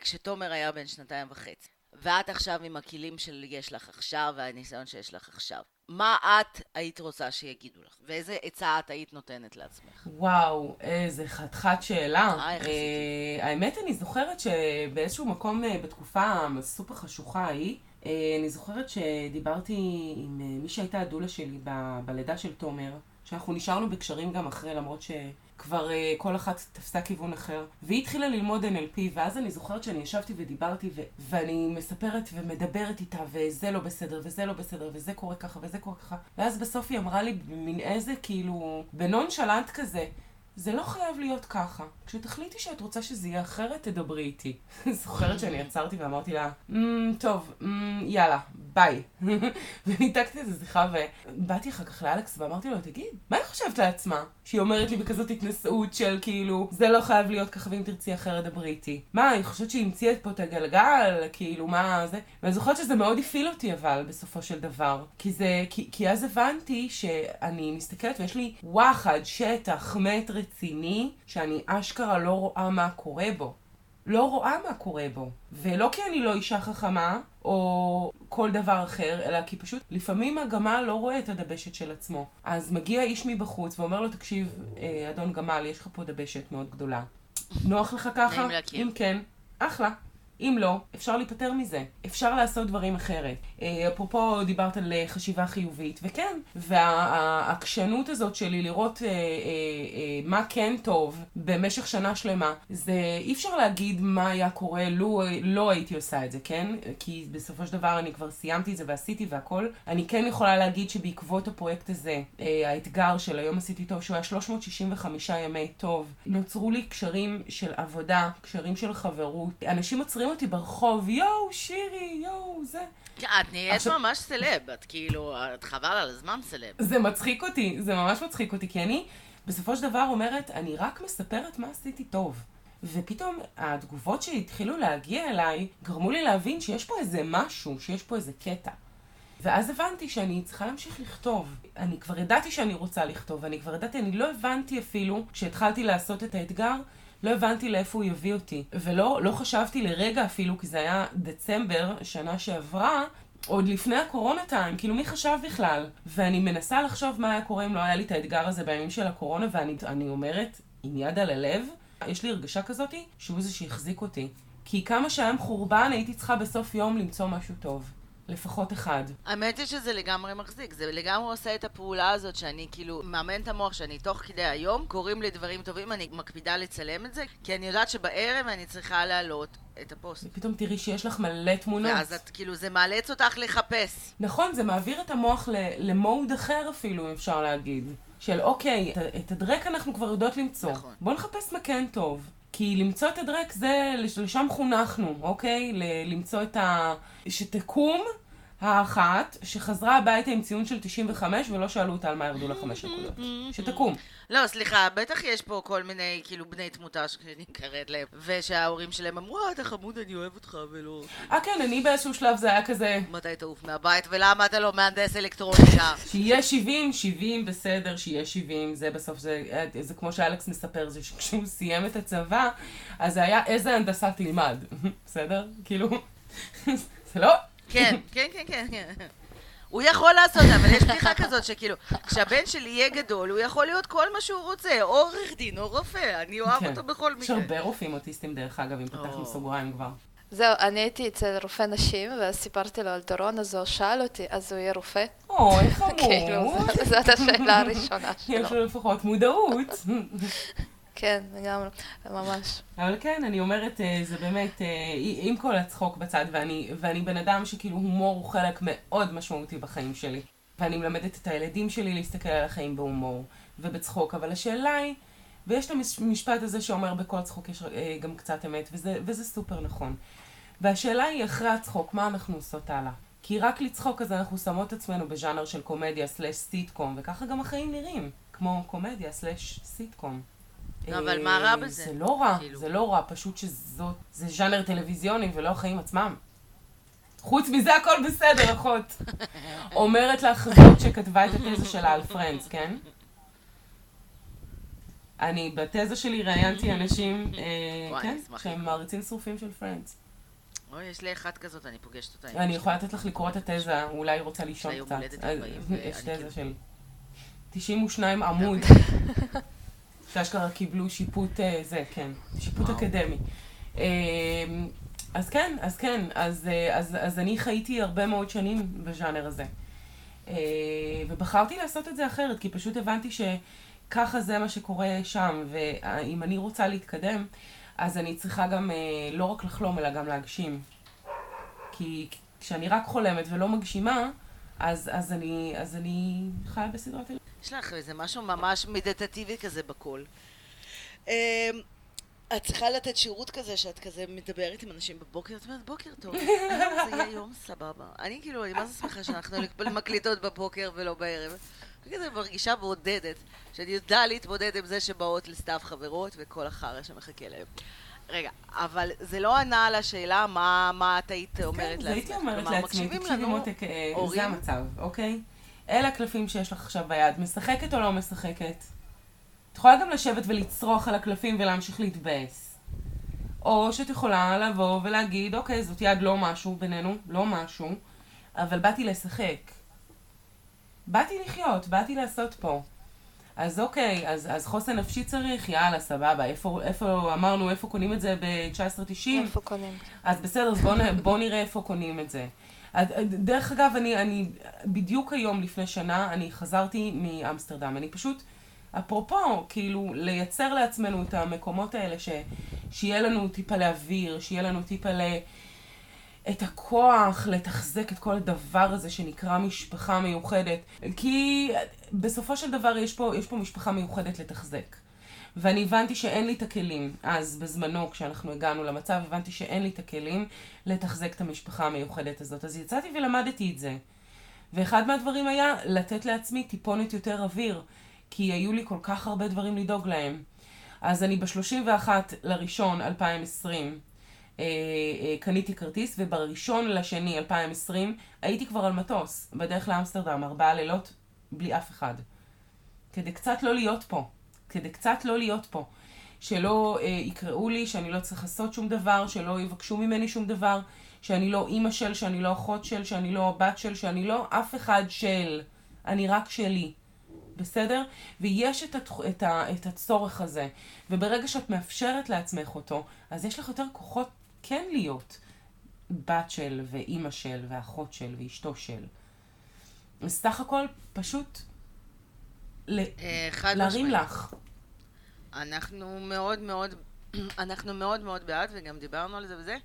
[SPEAKER 1] כשתומר היה בן שנתיים וחצי, ואת עכשיו עם הכלים שיש לך עכשיו והניסיון שיש לך עכשיו, מה את היית רוצה שיגידו לך? ואיזה עצה את היית נותנת לעצמך?
[SPEAKER 4] וואו, איזה חתיכת שאלה.
[SPEAKER 1] אה, איך?
[SPEAKER 4] אה, האמת, אני זוכרת שבאיזשהו מקום אה, בתקופה הסופר חשוכה ההיא, אה, אני זוכרת שדיברתי עם אה, מי שהייתה הדולה שלי ב- בלידה של תומר, שאנחנו נשארנו בקשרים גם אחרי, למרות שכבר uh, כל אחת תפסה כיוון אחר. והיא התחילה ללמוד NLP, ואז אני זוכרת שאני ישבתי ודיברתי, ו- ואני מספרת ומדברת איתה, וזה לא בסדר, וזה לא בסדר, וזה קורה ככה, וזה קורה ככה. ואז בסוף היא אמרה לי במין איזה, כאילו, בנונשלנט כזה, זה לא חייב להיות ככה. כשתחליטי שאת רוצה שזה יהיה אחרת, תדברי איתי. (laughs) זוכרת שאני עצרתי ואמרתי לה, mm, טוב, mm, יאללה, ביי. (laughs) וניתקתי איזה שיחה ובאתי אחר כך לאלכס ואמרתי לו, תגיד, מה היא חושבת לעצמה? שהיא אומרת לי בכזאת התנשאות של כאילו, זה לא חייב להיות ככה ואם תרצי אחרת, דברי איתי. מה, היא חושבת שהיא המציאה פה את הגלגל? כאילו, מה זה? ואני זוכרת שזה מאוד הפעיל אותי אבל, בסופו של דבר. כי זה, כי, כי אז הבנתי שאני מסתכלת ויש לי וואחד, שטח, מת רציני, שאני אשכרה לא רואה מה קורה בו. לא רואה מה קורה בו. ולא כי אני לא אישה חכמה, או כל דבר אחר, אלא כי פשוט לפעמים הגמל לא רואה את הדבשת של עצמו. אז מגיע איש מבחוץ ואומר לו, תקשיב, אה, אדון גמל, יש לך פה דבשת מאוד גדולה. נוח לך ככה? אם כן, אחלה. אם לא, אפשר להיפטר מזה. אפשר לעשות דברים אחרת. אה, אפרופו, דיברת על אה, חשיבה חיובית, וכן, והעקשנות הזאת שלי לראות אה, אה, אה, מה כן טוב במשך שנה שלמה, זה אי אפשר להגיד מה היה קורה לו לא הייתי עושה את זה, כן? כי בסופו של דבר אני כבר סיימתי את זה ועשיתי והכל. אני כן יכולה להגיד שבעקבות הפרויקט הזה, אה, האתגר של היום עשיתי טוב, שהוא היה 365 ימי טוב, נוצרו לי קשרים של עבודה, קשרים של חברות. אנשים עוצרים אותי ברחוב, יואו, שירי, יואו, זה.
[SPEAKER 1] את נהיית
[SPEAKER 4] עכשיו-
[SPEAKER 1] ממש סלב, את כאילו, את חבל על הזמן סלב.
[SPEAKER 4] זה מצחיק אותי, זה ממש מצחיק אותי, כי אני בסופו של דבר אומרת, אני רק מספרת מה עשיתי טוב. ופתאום התגובות שהתחילו להגיע אליי גרמו לי להבין שיש פה איזה משהו, שיש פה איזה קטע. ואז הבנתי שאני צריכה להמשיך לכתוב. אני כבר ידעתי שאני רוצה לכתוב, אני כבר ידעתי, אני לא הבנתי אפילו, כשהטחלתי לעשות את האתגר, לא הבנתי לאיפה הוא יביא אותי. ולא לא חשבתי לרגע אפילו, כי זה היה דצמבר, שנה שעברה, עוד לפני הקורונה טיים, כאילו מי חשב בכלל? ואני מנסה לחשוב מה היה קורה אם לא היה לי את האתגר הזה בימים של הקורונה, ואני אני אומרת, עם יד על הלב, יש לי הרגשה כזאתי שהוא זה שהחזיק אותי. כי כמה שהיה מחורבן, הייתי צריכה בסוף יום למצוא משהו טוב. לפחות אחד.
[SPEAKER 1] האמת היא שזה לגמרי מחזיק, זה לגמרי עושה את הפעולה הזאת שאני כאילו מאמן את המוח שאני תוך כדי היום קוראים לי דברים טובים, אני מקפידה לצלם את זה, כי אני יודעת שבערב אני צריכה להעלות את הפוסט.
[SPEAKER 4] ופתאום תראי שיש לך מלא תמונות.
[SPEAKER 1] ואז את כאילו, זה מאלץ אותך לחפש.
[SPEAKER 4] נכון, זה מעביר את המוח ל- למוד אחר אפילו, אפשר להגיד. של אוקיי, את, את הדרק אנחנו כבר יודעות למצוא.
[SPEAKER 1] נכון.
[SPEAKER 4] בוא נחפש מה כן טוב. כי למצוא את הדרק זה, לש- לשם חונכנו, אוקיי? למצוא את ה... שתקום האחת שחזרה הביתה עם ציון של 95 ולא שאלו אותה על מה ירדו לה חמש נקודות. שתקום.
[SPEAKER 1] לא, סליחה, בטח יש פה כל מיני, כאילו, בני תמותה שאני קראת להם, ושההורים שלהם אמרו, אה, אתה חמוד, אני אוהב אותך, ולא...
[SPEAKER 4] אה כן, אני באיזשהו שלב זה היה כזה,
[SPEAKER 1] מתי תעוף מהבית, ולמה אתה לא מהנדס אלקטרוניקה? (laughs)
[SPEAKER 4] שיהיה 70, 70 בסדר, שיהיה 70, זה בסוף, זה, זה כמו שאלכס מספר, זה שכשהוא סיים את הצבא, אז זה היה איזה הנדסה תלמד, (laughs) בסדר? כאילו, (laughs) זה לא...
[SPEAKER 1] כן, כן, כן, כן, כן. הוא יכול לעשות, אבל יש בדיחה כזאת שכאילו, כשהבן שלי יהיה גדול, הוא יכול להיות כל מה שהוא רוצה, או עורך דין, או רופא, אני אוהב
[SPEAKER 4] כן.
[SPEAKER 1] אותו בכל
[SPEAKER 4] יש
[SPEAKER 1] מקרה.
[SPEAKER 4] הרבה רופאים אוטיסטים דרך אגב, אם פתחנו. סוגריים כבר.
[SPEAKER 3] זהו, אני הייתי אצל רופא נשים, ואז סיפרתי לו על דורון, אז הוא שאל אותי, אז הוא יהיה רופא?
[SPEAKER 4] אוי, (laughs)
[SPEAKER 3] כאילו,
[SPEAKER 4] חמוד. (laughs)
[SPEAKER 3] זאת השאלה הראשונה
[SPEAKER 4] יש
[SPEAKER 3] שלו.
[SPEAKER 4] לו לפחות מודעות.
[SPEAKER 3] כן, לגמרי, ממש.
[SPEAKER 4] אבל כן, אני אומרת, אה, זה באמת, אה, עם כל הצחוק בצד, ואני, ואני בן אדם שכאילו הומור הוא חלק מאוד משמעותי בחיים שלי. ואני מלמדת את הילדים שלי להסתכל על החיים בהומור ובצחוק, אבל השאלה היא, ויש את המשפט הזה שאומר בכל צחוק יש אה, גם קצת אמת, וזה, וזה סופר נכון. והשאלה היא אחרי הצחוק, מה אנחנו עושות הלאה? כי רק לצחוק אז אנחנו שמות את עצמנו בז'אנר של קומדיה slash סיטקום, וככה גם החיים נראים, כמו קומדיה slash סיטקום.
[SPEAKER 1] אבל מה רע
[SPEAKER 4] אה,
[SPEAKER 1] בזה?
[SPEAKER 4] זה לא רע,
[SPEAKER 1] כאילו.
[SPEAKER 4] זה לא רע, פשוט שזאת, זה ז'אנר טלוויזיוני ולא החיים עצמם. חוץ מזה הכל בסדר, אחות. (laughs) אומרת לך זאת שכתבה את התזה שלה על Friends, כן? אני בתזה שלי ראיינתי אנשים, אה, (laughs) כן, שהם. מעריצים שרופים של Friends.
[SPEAKER 1] אוי, יש לי אחת כזאת, אני פוגשת אותה.
[SPEAKER 4] אני יכולה לתת לך לקרוא את התזה, אולי היא רוצה לישון קצת. אה,
[SPEAKER 1] 40,
[SPEAKER 4] יש תזה
[SPEAKER 1] כאילו-
[SPEAKER 4] של 92 עמוד. (laughs) שאשכרה קיבלו שיפוט, אה, זה, כן, שיפוט
[SPEAKER 1] וואו.
[SPEAKER 4] אקדמי. אה, אז כן, אז כן, אז, אה, אז, אז אני חייתי הרבה מאוד שנים בז'אנר הזה. אה, ובחרתי לעשות את זה אחרת, כי פשוט הבנתי שככה זה מה שקורה שם, ואם אני רוצה להתקדם, אז אני צריכה גם אה, לא רק לחלום, אלא גם להגשים. כי כשאני רק חולמת ולא מגשימה, אז, אז, אני, אז אני חיה בסדרת.
[SPEAKER 1] יש לך איזה משהו ממש מדיטטיבי כזה בקול. אמ, את צריכה לתת שירות כזה שאת כזה מדברת עם אנשים בבוקר, את אומרת בוקר טוב, (laughs) היום זה יהיה יום סבבה. אני כאילו, אני מה זה שמחה שאנחנו (laughs) מקליטות בבוקר ולא בערב. אני כזה מרגישה בודדת, שאני יודעת להתמודד עם זה שבאות לסתיו חברות וכל החרא שמחכה להם. רגע, אבל זה לא ענה על השאלה מה, מה את היית אומרת
[SPEAKER 4] כן,
[SPEAKER 1] לעצמך.
[SPEAKER 4] הייתי אומרת לעצמי, תקשיבי
[SPEAKER 1] לנו
[SPEAKER 4] מותק. זה המצב, אוקיי? אלה הקלפים שיש לך עכשיו ביד, משחקת או לא משחקת? את יכולה גם לשבת ולצרוח על הקלפים ולהמשיך להתבאס. או שאת יכולה לבוא ולהגיד, אוקיי, זאת יד לא משהו בינינו, לא משהו, אבל באתי לשחק. באתי לחיות, באתי לעשות פה. אז אוקיי, אז, אז חוסן נפשי צריך, יאללה, סבבה. איפה, איפה אמרנו, איפה קונים את זה ב-1990?
[SPEAKER 3] איפה קונים?
[SPEAKER 4] אז בסדר, אז בואו בוא נראה איפה קונים את זה. אז, דרך אגב, אני, אני בדיוק היום לפני שנה, אני חזרתי מאמסטרדם. אני פשוט, אפרופו, כאילו, לייצר לעצמנו את המקומות האלה, ש, שיהיה לנו טיפה לאוויר, שיהיה לנו טיפה ל... את הכוח לתחזק את כל הדבר הזה שנקרא משפחה מיוחדת. כי בסופו של דבר יש פה, יש פה משפחה מיוחדת לתחזק. ואני הבנתי שאין לי את הכלים, אז בזמנו כשאנחנו הגענו למצב, הבנתי שאין לי את הכלים לתחזק את המשפחה המיוחדת הזאת. אז יצאתי ולמדתי את זה. ואחד מהדברים היה לתת לעצמי טיפונת יותר אוויר, כי היו לי כל כך הרבה דברים לדאוג להם. אז אני ב-31 לראשון 2020 אה, אה, קניתי כרטיס, ובראשון לשני 2020 הייתי כבר על מטוס, בדרך לאמסטרדם, ארבעה לילות, בלי אף אחד. כדי קצת לא להיות פה. כדי קצת לא להיות פה. שלא אה, יקראו לי, שאני לא צריך לעשות שום דבר, שלא יבקשו ממני שום דבר, שאני לא אימא של, שאני לא אחות של, שאני לא בת של, שאני לא אף אחד של. אני רק שלי. בסדר? ויש את, התח... את, ה... את הצורך הזה. וברגע שאת מאפשרת לעצמך אותו, אז יש לך יותר כוחות כן להיות בת של, ואימא של, ואחות של, ואשתו של. אז סך הכל, פשוט ל...
[SPEAKER 1] אה,
[SPEAKER 4] להרים
[SPEAKER 1] משמעית.
[SPEAKER 4] לך.
[SPEAKER 1] אנחנו מאוד מאוד, אנחנו מאוד מאוד בעד, וגם דיברנו על זה וזה,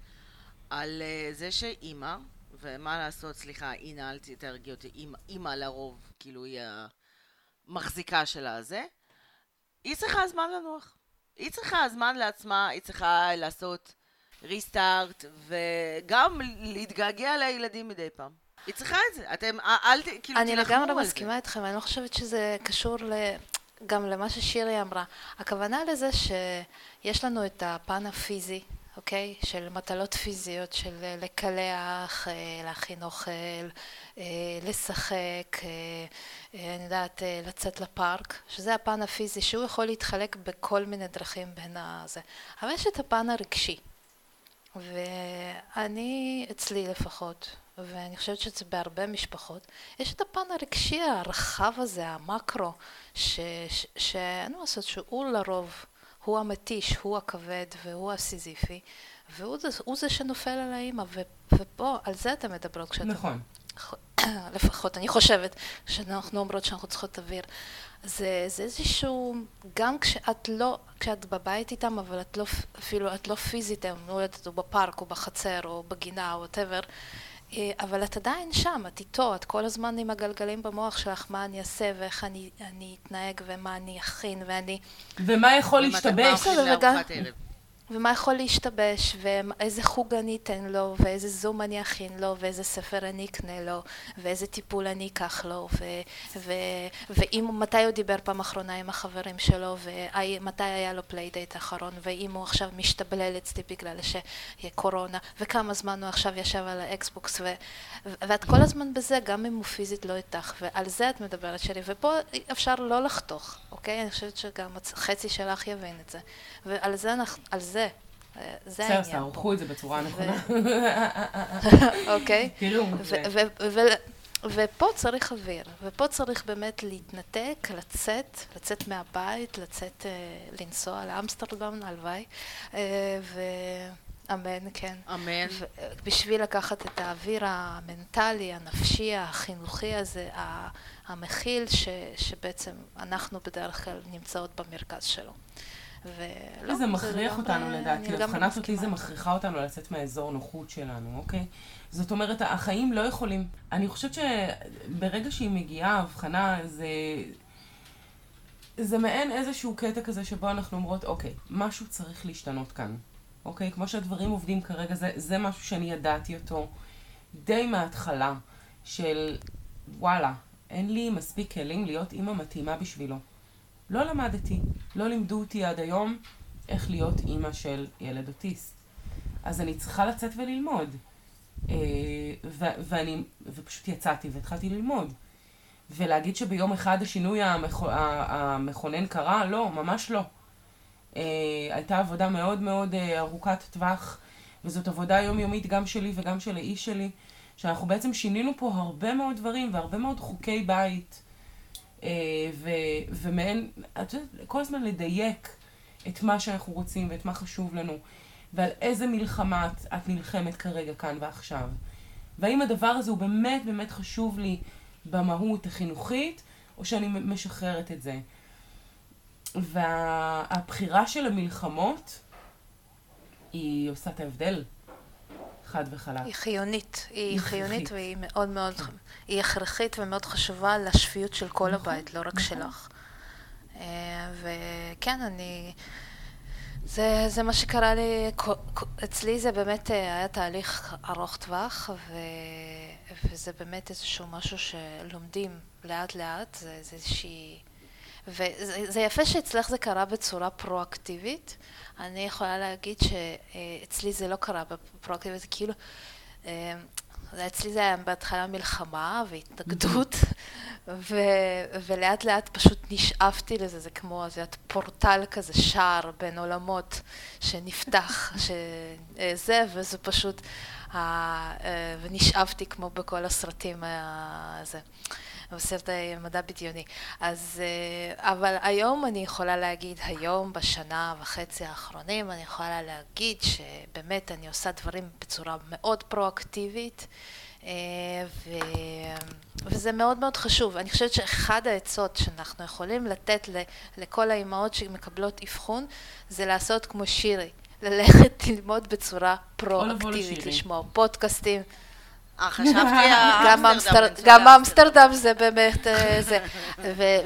[SPEAKER 1] על אה, זה שאימא, ומה לעשות, סליחה, הנה, אל תתרגי אותי, אימא, לרוב, כאילו היא המחזיקה של הזה, היא צריכה זמן לנוח. היא צריכה זמן לעצמה, היא צריכה לעשות ריסטארט, וגם להתגעגע לילדים מדי פעם. היא צריכה את זה. אתם, אל, אל כאילו,
[SPEAKER 3] אני
[SPEAKER 1] תילחמו
[SPEAKER 3] לגמרי
[SPEAKER 1] על זה.
[SPEAKER 3] מסכימה איתכם, אני לא חושבת שזה קשור ל... גם למה ששירי אמרה. הכוונה לזה שיש לנו את הפן הפיזי, אוקיי? של מטלות פיזיות, של לקלח, אה, להכין אוכל, אה, לשחק, אה, אני יודעת, לצאת לפארק, שזה הפן הפיזי, שהוא יכול להתחלק בכל מיני דרכים בין הזה. אבל יש את הפן הרגשי. ואני, אצלי לפחות, ואני חושבת שזה בהרבה משפחות, יש את הפן הרגשי הרחב הזה, המקרו, שאין מה לעשות, שהוא לרוב, הוא המתיש, הוא הכבד והוא הסיזיפי, והוא זה, זה שנופל על האימא, ו- ופה, על זה אתן מדברות כשאתן...
[SPEAKER 4] נכון. (coughs)
[SPEAKER 3] לפחות, אני חושבת, כשאנחנו אומרות שאנחנו צריכות אוויר. זה, זה איזשהו, גם כשאת לא, כשאת בבית איתם, אבל את לא, אפילו, את לא פיזית, הם לא יודעת, או בפארק, או בחצר, או בגינה, או whatever, אבל את עדיין שם, את איתו, את כל הזמן עם הגלגלים במוח שלך, מה אני אעשה, ואיך אני, אני אתנהג, ומה אני אכין, ואני...
[SPEAKER 4] ומה יכול להשתבש?
[SPEAKER 3] וגם-
[SPEAKER 1] לארוחת ערב?
[SPEAKER 3] ומה יכול להשתבש, ואיזה חוג אני אתן לו, ואיזה זום אני אכין לו, ואיזה ספר אני אקנה לו, ואיזה טיפול אני אקח לו, ו, ו, ואם, מתי הוא דיבר פעם אחרונה עם החברים שלו, ומתי היה לו playdate האחרון, ואם הוא עכשיו משתבלל אצלי בגלל שקורונה, וכמה זמן הוא עכשיו ישב על ה Xbox, ואת כל הזמן בזה, גם אם הוא פיזית לא איתך, ועל זה את מדברת שירי, ופה אפשר לא לחתוך, אוקיי? אני חושבת שגם חצי שלך יבין את זה. ועל זה, אנחנו- על זה, אה, זה העניין
[SPEAKER 4] בסדר,
[SPEAKER 3] פה.
[SPEAKER 4] ערכו את זה בצורה נכונה. (laughs)
[SPEAKER 3] אוקיי?
[SPEAKER 4] תראו,
[SPEAKER 3] ו-
[SPEAKER 4] זה-
[SPEAKER 3] ו- ו- ופה צריך אוויר, ופה צריך באמת להתנתק, לצאת, לצאת מהבית, לצאת, אה, לנסוע לאמסטרדם, הלוואי, אה, ו- אמן, כן.
[SPEAKER 1] אמן.
[SPEAKER 3] בשביל לקחת את האוויר המנטלי, הנפשי, החינוכי הזה, המכיל, ש, שבעצם אנחנו בדרך כלל נמצאות במרכז שלו.
[SPEAKER 4] ולא, זה מכריח זה אותנו לדעתי, הבחנת אותי זה מכריחה אותנו לצאת מהאזור נוחות שלנו, אוקיי? זאת אומרת, החיים לא יכולים. אני חושבת שברגע שהיא מגיעה, הבחנה זה... זה מעין איזשהו קטע כזה שבו אנחנו אומרות, אוקיי, משהו צריך להשתנות כאן. אוקיי? כמו שהדברים עובדים כרגע, זה, זה משהו שאני ידעתי אותו די מההתחלה, של וואלה, אין לי מספיק כלים להיות אימא מתאימה בשבילו. לא למדתי, לא לימדו אותי עד היום איך להיות אימא של ילד אוטיסט. אז אני צריכה לצאת וללמוד. אה, ו- ואני, ופשוט יצאתי והתחלתי ללמוד. ולהגיד שביום אחד השינוי המכ... המכונן קרה? לא, ממש לא. אה, הייתה עבודה מאוד מאוד אה, ארוכת טווח, וזאת עבודה יומיומית גם שלי וגם של האיש שלי, שאנחנו בעצם שינינו פה הרבה מאוד דברים והרבה מאוד חוקי בית, ו- ומעין, את יודעת, כל הזמן לדייק את מה שאנחנו רוצים ואת מה חשוב לנו, ועל איזה מלחמה את, את נלחמת כרגע כאן ועכשיו. והאם הדבר הזה הוא באמת באמת חשוב לי במהות החינוכית, או שאני משחררת את זה. והבחירה של המלחמות, היא עושה את ההבדל. חד וחלק.
[SPEAKER 3] היא חיונית, היא, חיונית והיא מאוד מאוד, כן. היא הכרחית ומאוד חשובה לשפיות של כל נכון, הבית, לא רק נכון. שלך. אה, וכן, אני... זה, זה מה שקרה לי, אצלי זה באמת אה, היה תהליך ארוך טווח, ו, וזה באמת איזשהו משהו שלומדים לאט לאט, זה איזושהי... וזה יפה שאצלך זה קרה בצורה פרואקטיבית. אני יכולה להגיד שאצלי זה לא קרה בפרואקטיבית, זה כאילו... אה, אצלי זה היה בהתחלה מלחמה והתנגדות, ו- ולאט לאט פשוט נשאבתי לזה, זה כמו, זה פורטל כזה, שער בין עולמות שנפתח, (laughs) שזה, וזה פשוט, אה, ונשאבתי כמו בכל הסרטים הזה. בסרט מדע בדיוני. אז, אה, אבל היום אני יכולה להגיד, היום, בשנה וחצי האחרונים, אני יכולה להגיד שבאמת אני עושה דברים בצורה מאוד פרואקטיבית. אה, ו... וזה מאוד מאוד חשוב. אני חושבת שאחד העצות שאנחנו יכולים לתת לכל האימהות שמקבלות אבחון, זה לעשות כמו שירי, ללכת ללמוד בצורה פרואקטיבית, לשמוע פודקאסטים.
[SPEAKER 1] אה, חשבתי. (laughs)
[SPEAKER 3] גם אמסטרדם זה באמת אה, זה.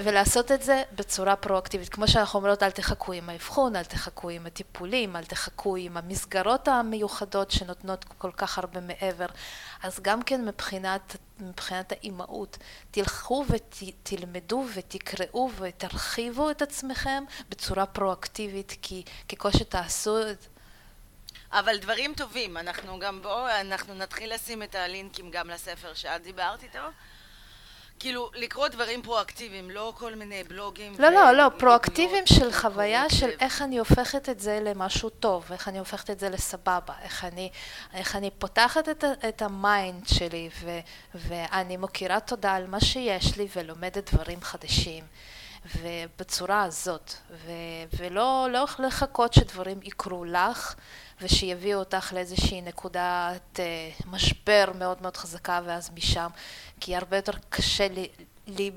[SPEAKER 3] ולעשות את זה בצורה פרואקטיבית. כמו שאנחנו אומרות, אל תחכו עם האבחון, אל תחכו עם הטיפולים, אל תחכו עם המסגרות המיוחדות שנותנות כל כך הרבה מעבר. אז גם כן מבחינת, מבחינת האימהות, תלכו ותלמדו ותקראו ותרחיבו את עצמכם בצורה פרואקטיבית, כי ככל שתעשו את
[SPEAKER 1] אבל דברים טובים, אנחנו גם בואו, אנחנו נתחיל לשים את הלינקים גם לספר שאת דיברת איתו. כאילו, לקרוא דברים פרואקטיביים, לא כל מיני בלוגים.
[SPEAKER 3] לא, לא, לא, פרואקטיביים של חוויה של איך אני הופכת את זה למשהו טוב, איך אני הופכת את זה לסבבה, איך אני, איך אני פותחת את, את ה mind שלי, ו, ואני מוקירה תודה על מה שיש לי ולומדת דברים חדשים. ובצורה הזאת, ו, ולא לא לחכות שדברים יקרו לך, ושיביאו אותך לאיזושהי נקודת אה, משבר מאוד מאוד חזקה ואז משם, כי הרבה יותר קשה לי, לי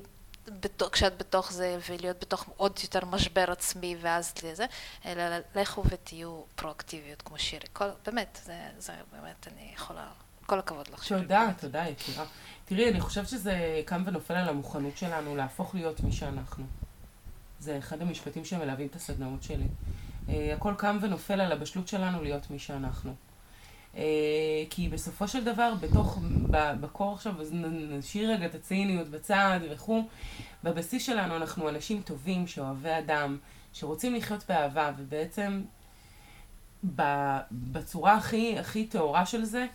[SPEAKER 3] בתוך, כשאת בתוך זה ולהיות בתוך עוד יותר משבר עצמי ואז לזה, אלא לכו ותהיו פרואקטיביות כמו שירי. כל, באמת, זה, זה באמת, אני יכולה, כל הכבוד לך.
[SPEAKER 4] תודה, תודה יקירה. תראי, אני חושבת שזה קם ונופל על המוכנות שלנו להפוך להיות מי שאנחנו. זה אחד המשפטים שמלווים את הסדנאות שלי. אה, הכל קם ונופל על הבשלות שלנו להיות מי שאנחנו. אה, כי בסופו של דבר, בתוך, בקור עכשיו, אז נשאיר רגע את הציניות בצד וכו', בבסיס שלנו אנחנו אנשים טובים, שאוהבי אדם, שרוצים לחיות באהבה, ובעצם בצורה הכי, הכי טהורה של זה,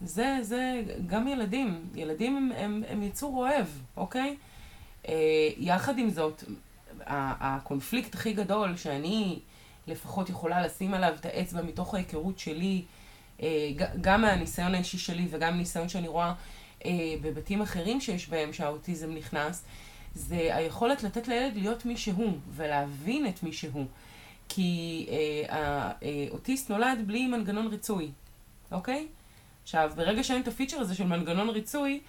[SPEAKER 4] זה, זה גם ילדים. ילדים הם, הם, הם יצור אוהב, אוקיי? אה, יחד עם זאת, הקונפליקט הכי גדול שאני לפחות יכולה לשים עליו את האצבע מתוך ההיכרות שלי, אה, גם מהניסיון האישי שלי וגם ניסיון שאני רואה אה, בבתים אחרים שיש בהם שהאוטיזם נכנס, זה היכולת לתת לילד להיות מי שהוא ולהבין את מי שהוא. כי אה, האוטיסט נולד בלי מנגנון ריצוי, אוקיי? עכשיו, ברגע שאין את הפיצ'ר הזה של מנגנון ריצוי,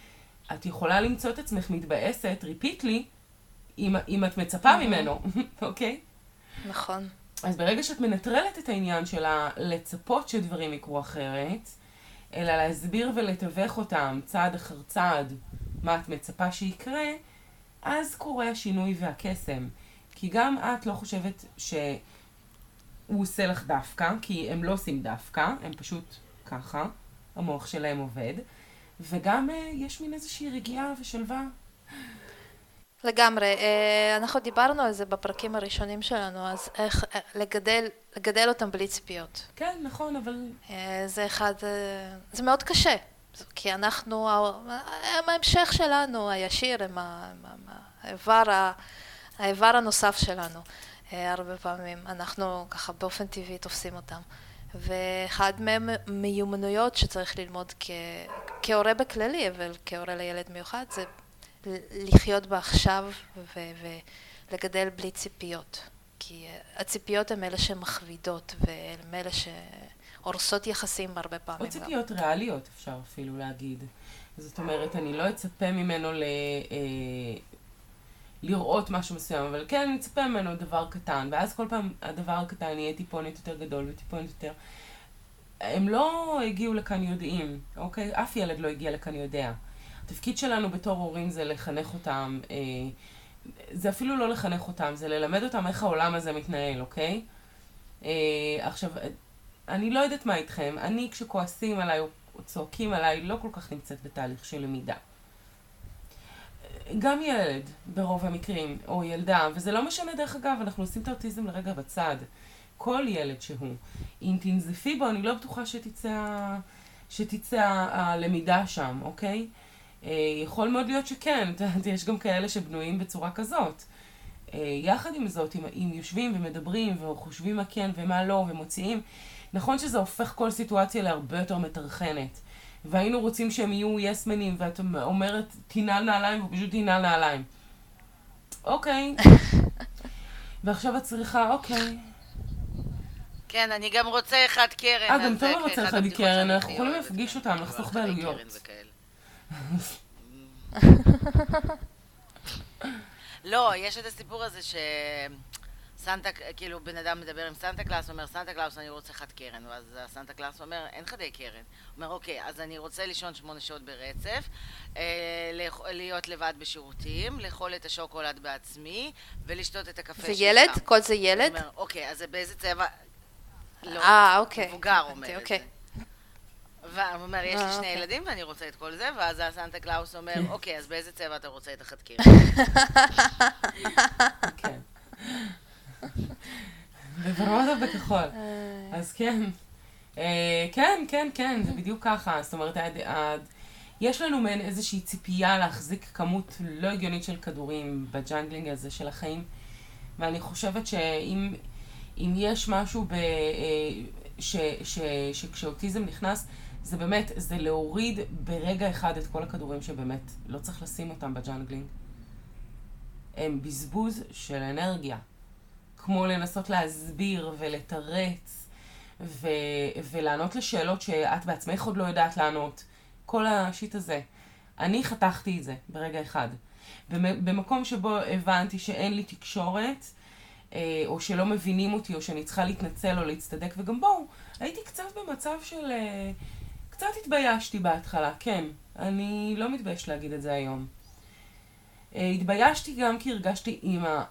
[SPEAKER 4] את יכולה למצוא את עצמך מתבאסת, ריפיטלי, אם, אם את מצפה ממנו, (laughs) אוקיי?
[SPEAKER 3] נכון.
[SPEAKER 4] אז ברגע שאת מנטרלת את העניין של לצפות שדברים יקרו אחרת, אלא להסביר ולתווך אותם צעד אחר צעד מה את מצפה שיקרה, אז קורה השינוי והקסם. כי גם את לא חושבת שהוא עושה לך דווקא, כי הם לא עושים דווקא, הם פשוט ככה, המוח שלהם עובד, וגם uh, יש מין איזושהי רגיעה ושלווה.
[SPEAKER 3] לגמרי. Uh, אנחנו דיברנו על זה בפרקים הראשונים שלנו, אז איך uh, לגדל, לגדל אותם בלי ציפיות.
[SPEAKER 4] כן, נכון, אבל...
[SPEAKER 3] Uh, זה אחד, זה מאוד קשה, כי אנחנו, הם ההמשך שלנו, הישיר, הם האיבר, האיבר הנוסף שלנו. הרבה פעמים אנחנו ככה באופן טבעי תופסים אותם. ואחד מהם מיומנויות שצריך ללמוד. כהורה בכללי, אבל כהורה לילד מיוחד, זה לחיות בעכשיו ו... ולגדל בלי ציפיות. כי הציפיות הן אלה שמכבידות, והן אלה שהורסות יחסים הרבה פעמים.
[SPEAKER 4] או ציפיות גם. ריאליות, אפשר אפילו להגיד. זאת אומרת, אני לא אצפה ממנו ל... אה, לראות משהו מסוים, אבל כן אני אצפה ממנו דבר קטן, ואז כל פעם הדבר הקטן יהיה טיפונת יותר גדול וטיפונת יותר. הם לא הגיעו לכאן יודעים, אוקיי? אף ילד לא הגיע לכאן יודע. התפקיד שלנו בתור הורים זה לחנך אותם, אה, זה אפילו לא לחנך אותם, זה ללמד אותם איך העולם הזה מתנהל, אוקיי? אה, עכשיו, אני לא יודעת מה איתכם, אני כשכועסים עליי או צועקים עליי, לא כל כך נמצאת בתהליך של למידה. גם ילד, ברוב המקרים, או ילדה, וזה לא משנה דרך אגב, אנחנו עושים את האוטיזם לרגע בצד. כל ילד שהוא. אם תנזפי בו, אני לא בטוחה שתצא, שתצא הלמידה שם, אוקיי? אה, יכול מאוד להיות שכן, את יודעת, יש גם כאלה שבנויים בצורה כזאת. אה, יחד עם זאת, אם, אם יושבים ומדברים וחושבים מה כן ומה לא ומוציאים, נכון שזה הופך כל סיטואציה להרבה יותר מטרחנת. והיינו רוצים שהם יהיו יסמנים, ואת אומרת, תנעל נעליים, ופשוט תנעל נעליים. אוקיי. (laughs) ועכשיו את צריכה, אוקיי.
[SPEAKER 1] כן, אני גם רוצה אחד קרן.
[SPEAKER 4] אה, גם תומר רוצה אחד קרן, אנחנו יכולים להפגיש אותם, לחסוך בעלויות.
[SPEAKER 1] לא, יש את הסיפור הזה ש... סנטה, כאילו בן אדם מדבר עם סנטה קלאוס, אומר סנטה קלאוס אני רוצה חד קרן, ואז הסנטה קלאוס אומר אין חדי קרן. הוא אומר אוקיי, אז אני רוצה לישון שמונה שעות ברצף, אה, להיות לבד בשירותים, לאכול את השוקולד בעצמי, ולשתות את הקפה שלך.
[SPEAKER 3] זה ילד? כל זה ילד?
[SPEAKER 1] הוא אומר אוקיי, אז באיזה צבע...
[SPEAKER 3] לא, אה, אוקיי.
[SPEAKER 1] מבוגר אומר את אוקיי. זה. והוא אומר, יש לי אה, שני אוקיי. ילדים ואני רוצה את כל זה, ואז הסנטה קלאוס אומר, (laughs) אוקיי, אז באיזה צבע אתה רוצה את החד קרן?
[SPEAKER 4] כן. (laughs) בוורודה בכחול. אז כן. אה, כן, כן, כן, זה בדיוק ככה. זאת אומרת, יש לנו מעין איזושהי ציפייה להחזיק כמות לא הגיונית של כדורים ב juggling הזה של החיים. ואני חושבת שאם יש משהו ב, אה, ש, ש, שכשאוטיזם נכנס, זה באמת, זה להוריד ברגע אחד את כל הכדורים שבאמת לא צריך לשים אותם ב juggling. הם בזבוז של אנרגיה. כמו לנסות להסביר ולתרץ ו- ולענות לשאלות שאת בעצמך עוד לא יודעת לענות. כל השיט הזה. אני חתכתי את זה ברגע אחד. במקום שבו הבנתי שאין לי תקשורת, אה, או שלא מבינים אותי, או שאני צריכה להתנצל או להצטדק, וגם בואו, הייתי קצת במצב של... קצת התביישתי בהתחלה, כן. אני לא מתבייש להגיד את זה היום. אה, התביישתי גם כי הרגשתי אימא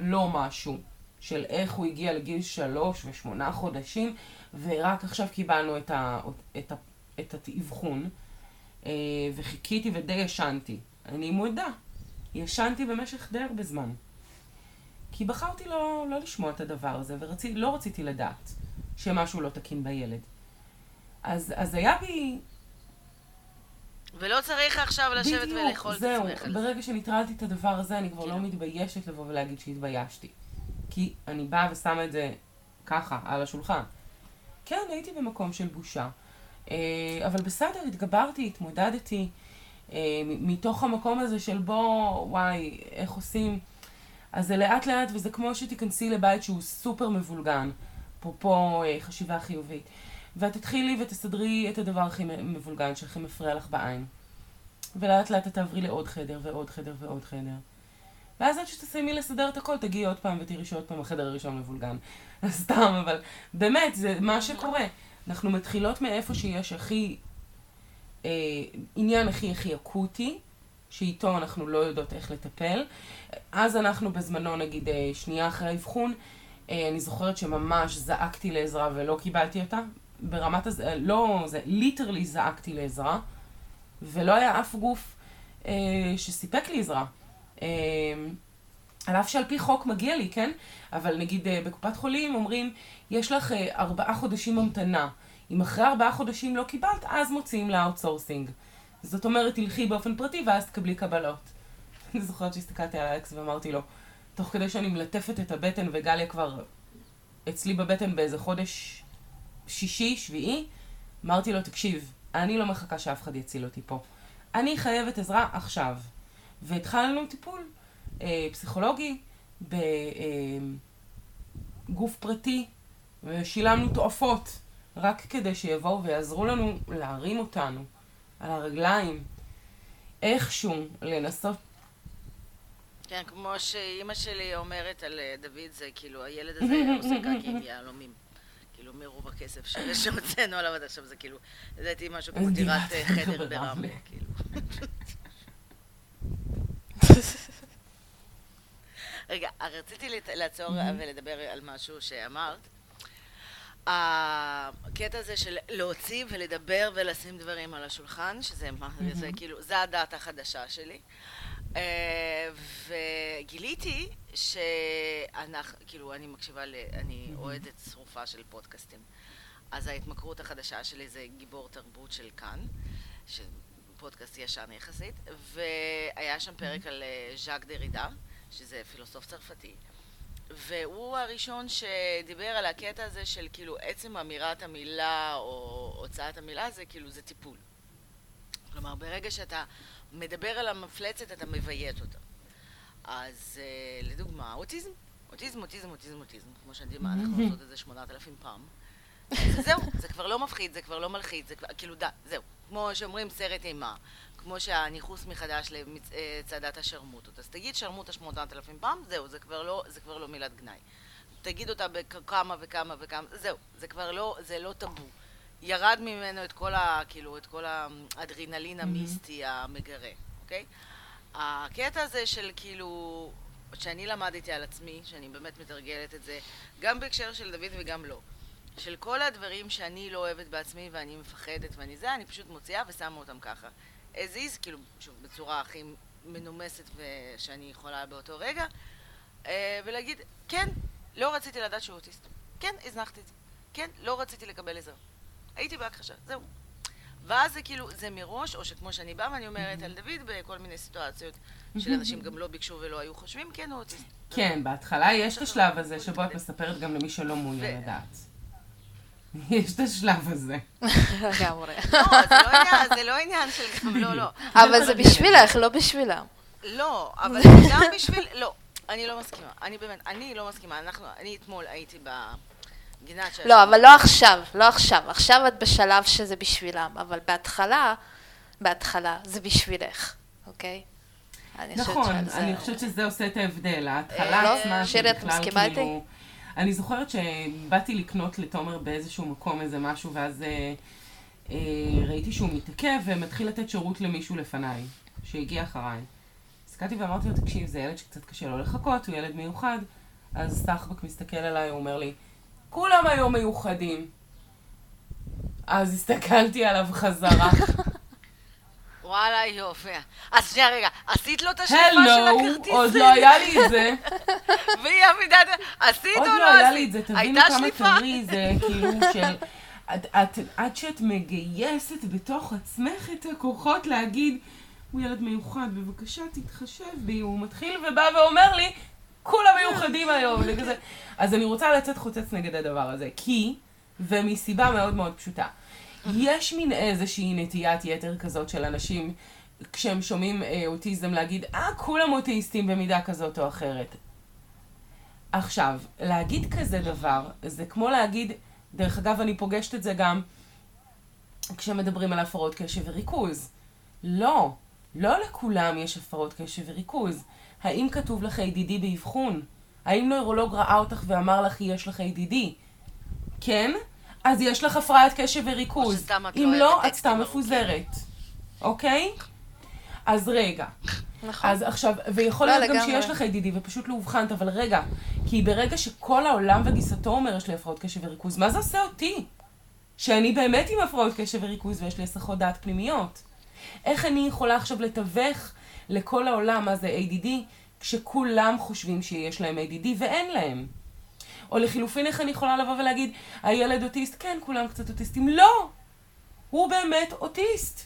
[SPEAKER 4] לא משהו, של איך הוא הגיע לגיל שלוש ושמונה חודשים, ורק עכשיו קיבלנו את, ה, את, ה, את האבחון, אה, וחיכיתי ודי ישנתי. אני מודה, ישנתי במשך די הרבה זמן. כי בחרתי לא, לא לשמוע את הדבר הזה, ולא רציתי לדעת שמשהו לא תקין בילד. אז, אז היה בי...
[SPEAKER 1] ולא צריך עכשיו לשבת ולאכול את עצמך
[SPEAKER 4] זה. זהו, ברגע שנטרלתי את הדבר הזה, אני כבר לא כאילו. מתביישת לבוא ולהגיד שהתביישתי. כי אני באה ושמה את זה ככה, על השולחן. כן, הייתי במקום של בושה. אה, אבל בסדר, התגברתי, התמודדתי. אה, מתוך המקום הזה של בוא, וואי, איך עושים... אז זה לאט לאט, וזה כמו שתיכנסי לבית שהוא סופר מבולגן, אפרופו אה, חשיבה חיובית. ואת תתחילי ותסדרי את הדבר הכי מבולגן, שהכי מפריע לך בעין. ולאט לאט את תעברי לעוד חדר ועוד חדר ועוד חדר. ואז עד שתסיימי לסדר את הכל, תגיעי עוד פעם ותראי שעוד פעם החדר הראשון מבולגן. (laughs) סתם, אבל באמת, זה מה שקורה. אנחנו מתחילות מאיפה שיש הכי, אה, עניין הכי הכי אקוטי, שאיתו אנחנו לא יודעות איך לטפל. אז אנחנו בזמנו, נגיד, אה, שנייה אחרי האבחון, אה, אני זוכרת שממש זעקתי לעזרה ולא קיבלתי אותה. ברמת הזה, לא, זה literally זעקתי לעזרה, ולא היה אף גוף אה, שסיפק לי עזרה. אה, על אף שעל פי חוק מגיע לי, כן? אבל נגיד אה, בקופת חולים אומרים, יש לך אה, ארבעה חודשים המתנה. אם אחרי ארבעה חודשים לא קיבלת, אז מוציאים ל outsourcing. זאת אומרת, תלכי באופן פרטי ואז תקבלי קבלות. (laughs) אני זוכרת שהסתכלתי על אלכס ואמרתי לו, תוך כדי שאני מלטפת את הבטן וגליה כבר אצלי בבטן באיזה חודש שישי, שביעי, אמרתי לו, תקשיב, אני לא מחכה שאף אחד יציל אותי פה. אני חייבת עזרה עכשיו. והתחלנו טיפול אה, פסיכולוגי בגוף אה, פרטי, ושילמנו תועפות, רק כדי שיבואו ויעזרו לנו להרים אותנו על הרגליים, איכשהו לנסות
[SPEAKER 1] כן, כמו שאימא שלי אומרת על אה, דוד, זה כאילו, הילד הזה עושה קקי עם יהלומים. כאילו, מרוב הכסף (laughs) שהוצאנו עליו עד עכשיו, זה כאילו, לדעתי משהו כמו דירת אה, חדר (laughs) ברמלה, כאילו. (laughs) רגע, רציתי לעצור ולדבר על משהו שאמרת. הקטע הזה של להוציא ולדבר ולשים דברים על השולחן, שזה זה, כאילו, זה הדעת החדשה שלי. אה, וגיליתי שאנחנו, כאילו, אני מקשיבה, ל, אני אוהדת שרופה של פודקאסטים. אז ההתמכרות החדשה שלי זה גיבור תרבות של כאן, פודקאסט ישן יחסית, והיה שם פרק על אה, ז'אק דרידה, שזה פילוסוף צרפתי. והוא הראשון שדיבר על הקטע הזה של כאילו עצם אמירת המילה או הוצאת המילה זה כאילו זה טיפול. כלומר ברגע שאתה מדבר על המפלצת אתה מביית אותה. אז uh, לדוגמה, אוטיזם, אוטיזם, אוטיזם, אוטיזם, אוטיזם, כמו שאני יודעת, אנחנו (laughs) עושות את זה שמונת אלפים פעם. זהו, זה כבר לא מפחיד, זה כבר לא מלחיץ, זה כבר, כאילו די, זהו. כמו שאומרים סרט אימה, כמו שהניכוס מחדש לצעדת השרמוטות. אז תגיד שרמוטה שמונת אלפים פעם, זהו, זה כבר לא, זה כבר לא מילת גנאי. תגיד אותה בכמה וכמה וכמה, זהו, זה כבר לא, זה לא טאבו. ירד ממנו את כל ה... כאילו, את כל האדרנלין המיסטי המגרה, אוקיי? הקטע הזה של כאילו... שאני למדתי על עצמי, שאני באמת מתרגלת את זה, גם בהקשר של דוד וגם לא. של כל הדברים שאני לא אוהבת בעצמי ואני מפחדת ואני זה, אני פשוט מוציאה ושמה אותם ככה. as is, כאילו, שוב, בצורה הכי מנומסת שאני יכולה באותו רגע, אה, ולהגיד, כן, לא רציתי לדעת שהוא אוטיסט. כן, הזנחתי את זה. כן, לא רציתי לקבל עזרה. הייתי בהכחשה, זהו. ואז זה כאילו, זה מראש, או שכמו שאני באה ואני אומרת על דוד בכל מיני סיטואציות של אנשים גם לא ביקשו ולא היו חושבים, כן, הוא אוטיסט.
[SPEAKER 4] כן, בהתחלה יש את השלב הזה שבו את מספרת גם למי שלא מעוניין לדעת. (laughs) יש את השלב הזה. (laughs)
[SPEAKER 3] לגמרי.
[SPEAKER 1] לא, זה לא עניין של גם לא, לא.
[SPEAKER 3] אבל זה בשבילך, לא בשבילם.
[SPEAKER 1] לא, אבל (laughs) גם בשביל, לא, אני לא מסכימה. אני באמת, אני לא מסכימה. אנחנו, אני אתמול הייתי ב...
[SPEAKER 3] לא, אבל לא עכשיו, לא עכשיו. עכשיו את בשלב שזה בשבילם, אבל בהתחלה, בהתחלה זה בשבילך, אוקיי?
[SPEAKER 4] נכון, אני חושבת שזה עושה את ההבדל. ההתחלה לא, עצמה,
[SPEAKER 3] שירי, את מסכימה איתי?
[SPEAKER 4] אני זוכרת שבאתי לקנות לתומר באיזשהו מקום איזה משהו, ואז אה, אה, ראיתי שהוא מתעכב ומתחיל לתת שירות למישהו לפניי, שהגיע אחריי. הסתכלתי ואמרתי לו, תקשיב, זה ילד שקצת קשה לו לחכות, הוא ילד מיוחד. אז סחבק מסתכל עליי, הוא אומר לי, כולם היום מיוחדים. אז הסתכלתי עליו חזרה. (laughs)
[SPEAKER 1] וואלה יופי. אז שנייה רגע, עשית לו את השליפה של הכרטיס?
[SPEAKER 4] עוד לא היה לי את זה. (laughs)
[SPEAKER 1] והיא עמידה, עשית או לא עשית?
[SPEAKER 4] עוד לא היה לי את זה, תבינו כמה טרי זה, (laughs) כאילו של... עד שאת מגייסת בתוך עצמך את הכוחות להגיד, הוא ילד מיוחד, בבקשה תתחשב בי, הוא מתחיל ובא ואומר לי, כולם מיוחדים היום, אז אני רוצה לצאת חוצץ נגד הדבר הזה, כי, ומסיבה מאוד מאוד פשוטה. יש מין איזושהי נטיית יתר כזאת של אנשים, כשהם שומעים אה, אוטיזם, להגיד, אה, כולם אוטיסטים במידה כזאת או אחרת. עכשיו, להגיד כזה דבר, זה כמו להגיד, דרך אגב, אני פוגשת את זה גם כשמדברים על הפרעות קשב וריכוז. לא, לא לכולם יש הפרעות קשב וריכוז. האם כתוב לך ADD באבחון? האם נוירולוג ראה אותך ואמר לך יש לך ADD? כן? אז יש לך הפרעת קשב וריכוז.
[SPEAKER 1] לא
[SPEAKER 4] אם
[SPEAKER 1] אוהבת
[SPEAKER 4] לא, את סתם. מפוזרת. אוקיי? אז רגע.
[SPEAKER 3] נכון.
[SPEAKER 4] אז עכשיו, ויכול
[SPEAKER 3] לא,
[SPEAKER 4] להיות גם
[SPEAKER 3] לגמרי.
[SPEAKER 4] שיש לך ADD ופשוט לא אובחנת, אבל רגע, כי ברגע שכל העולם וגיסתו אומר יש לי הפרעות קשב וריכוז, מה זה עושה אותי? שאני באמת עם הפרעות קשב וריכוז ויש לי הסחות דעת פנימיות. איך אני יכולה עכשיו לתווך לכל העולם מה זה ADD, כשכולם חושבים שיש להם ADD ואין להם? או לחילופין, איך אני יכולה לבוא ולהגיד, הילד אוטיסט, כן, כולם קצת אוטיסטים. לא! הוא באמת אוטיסט.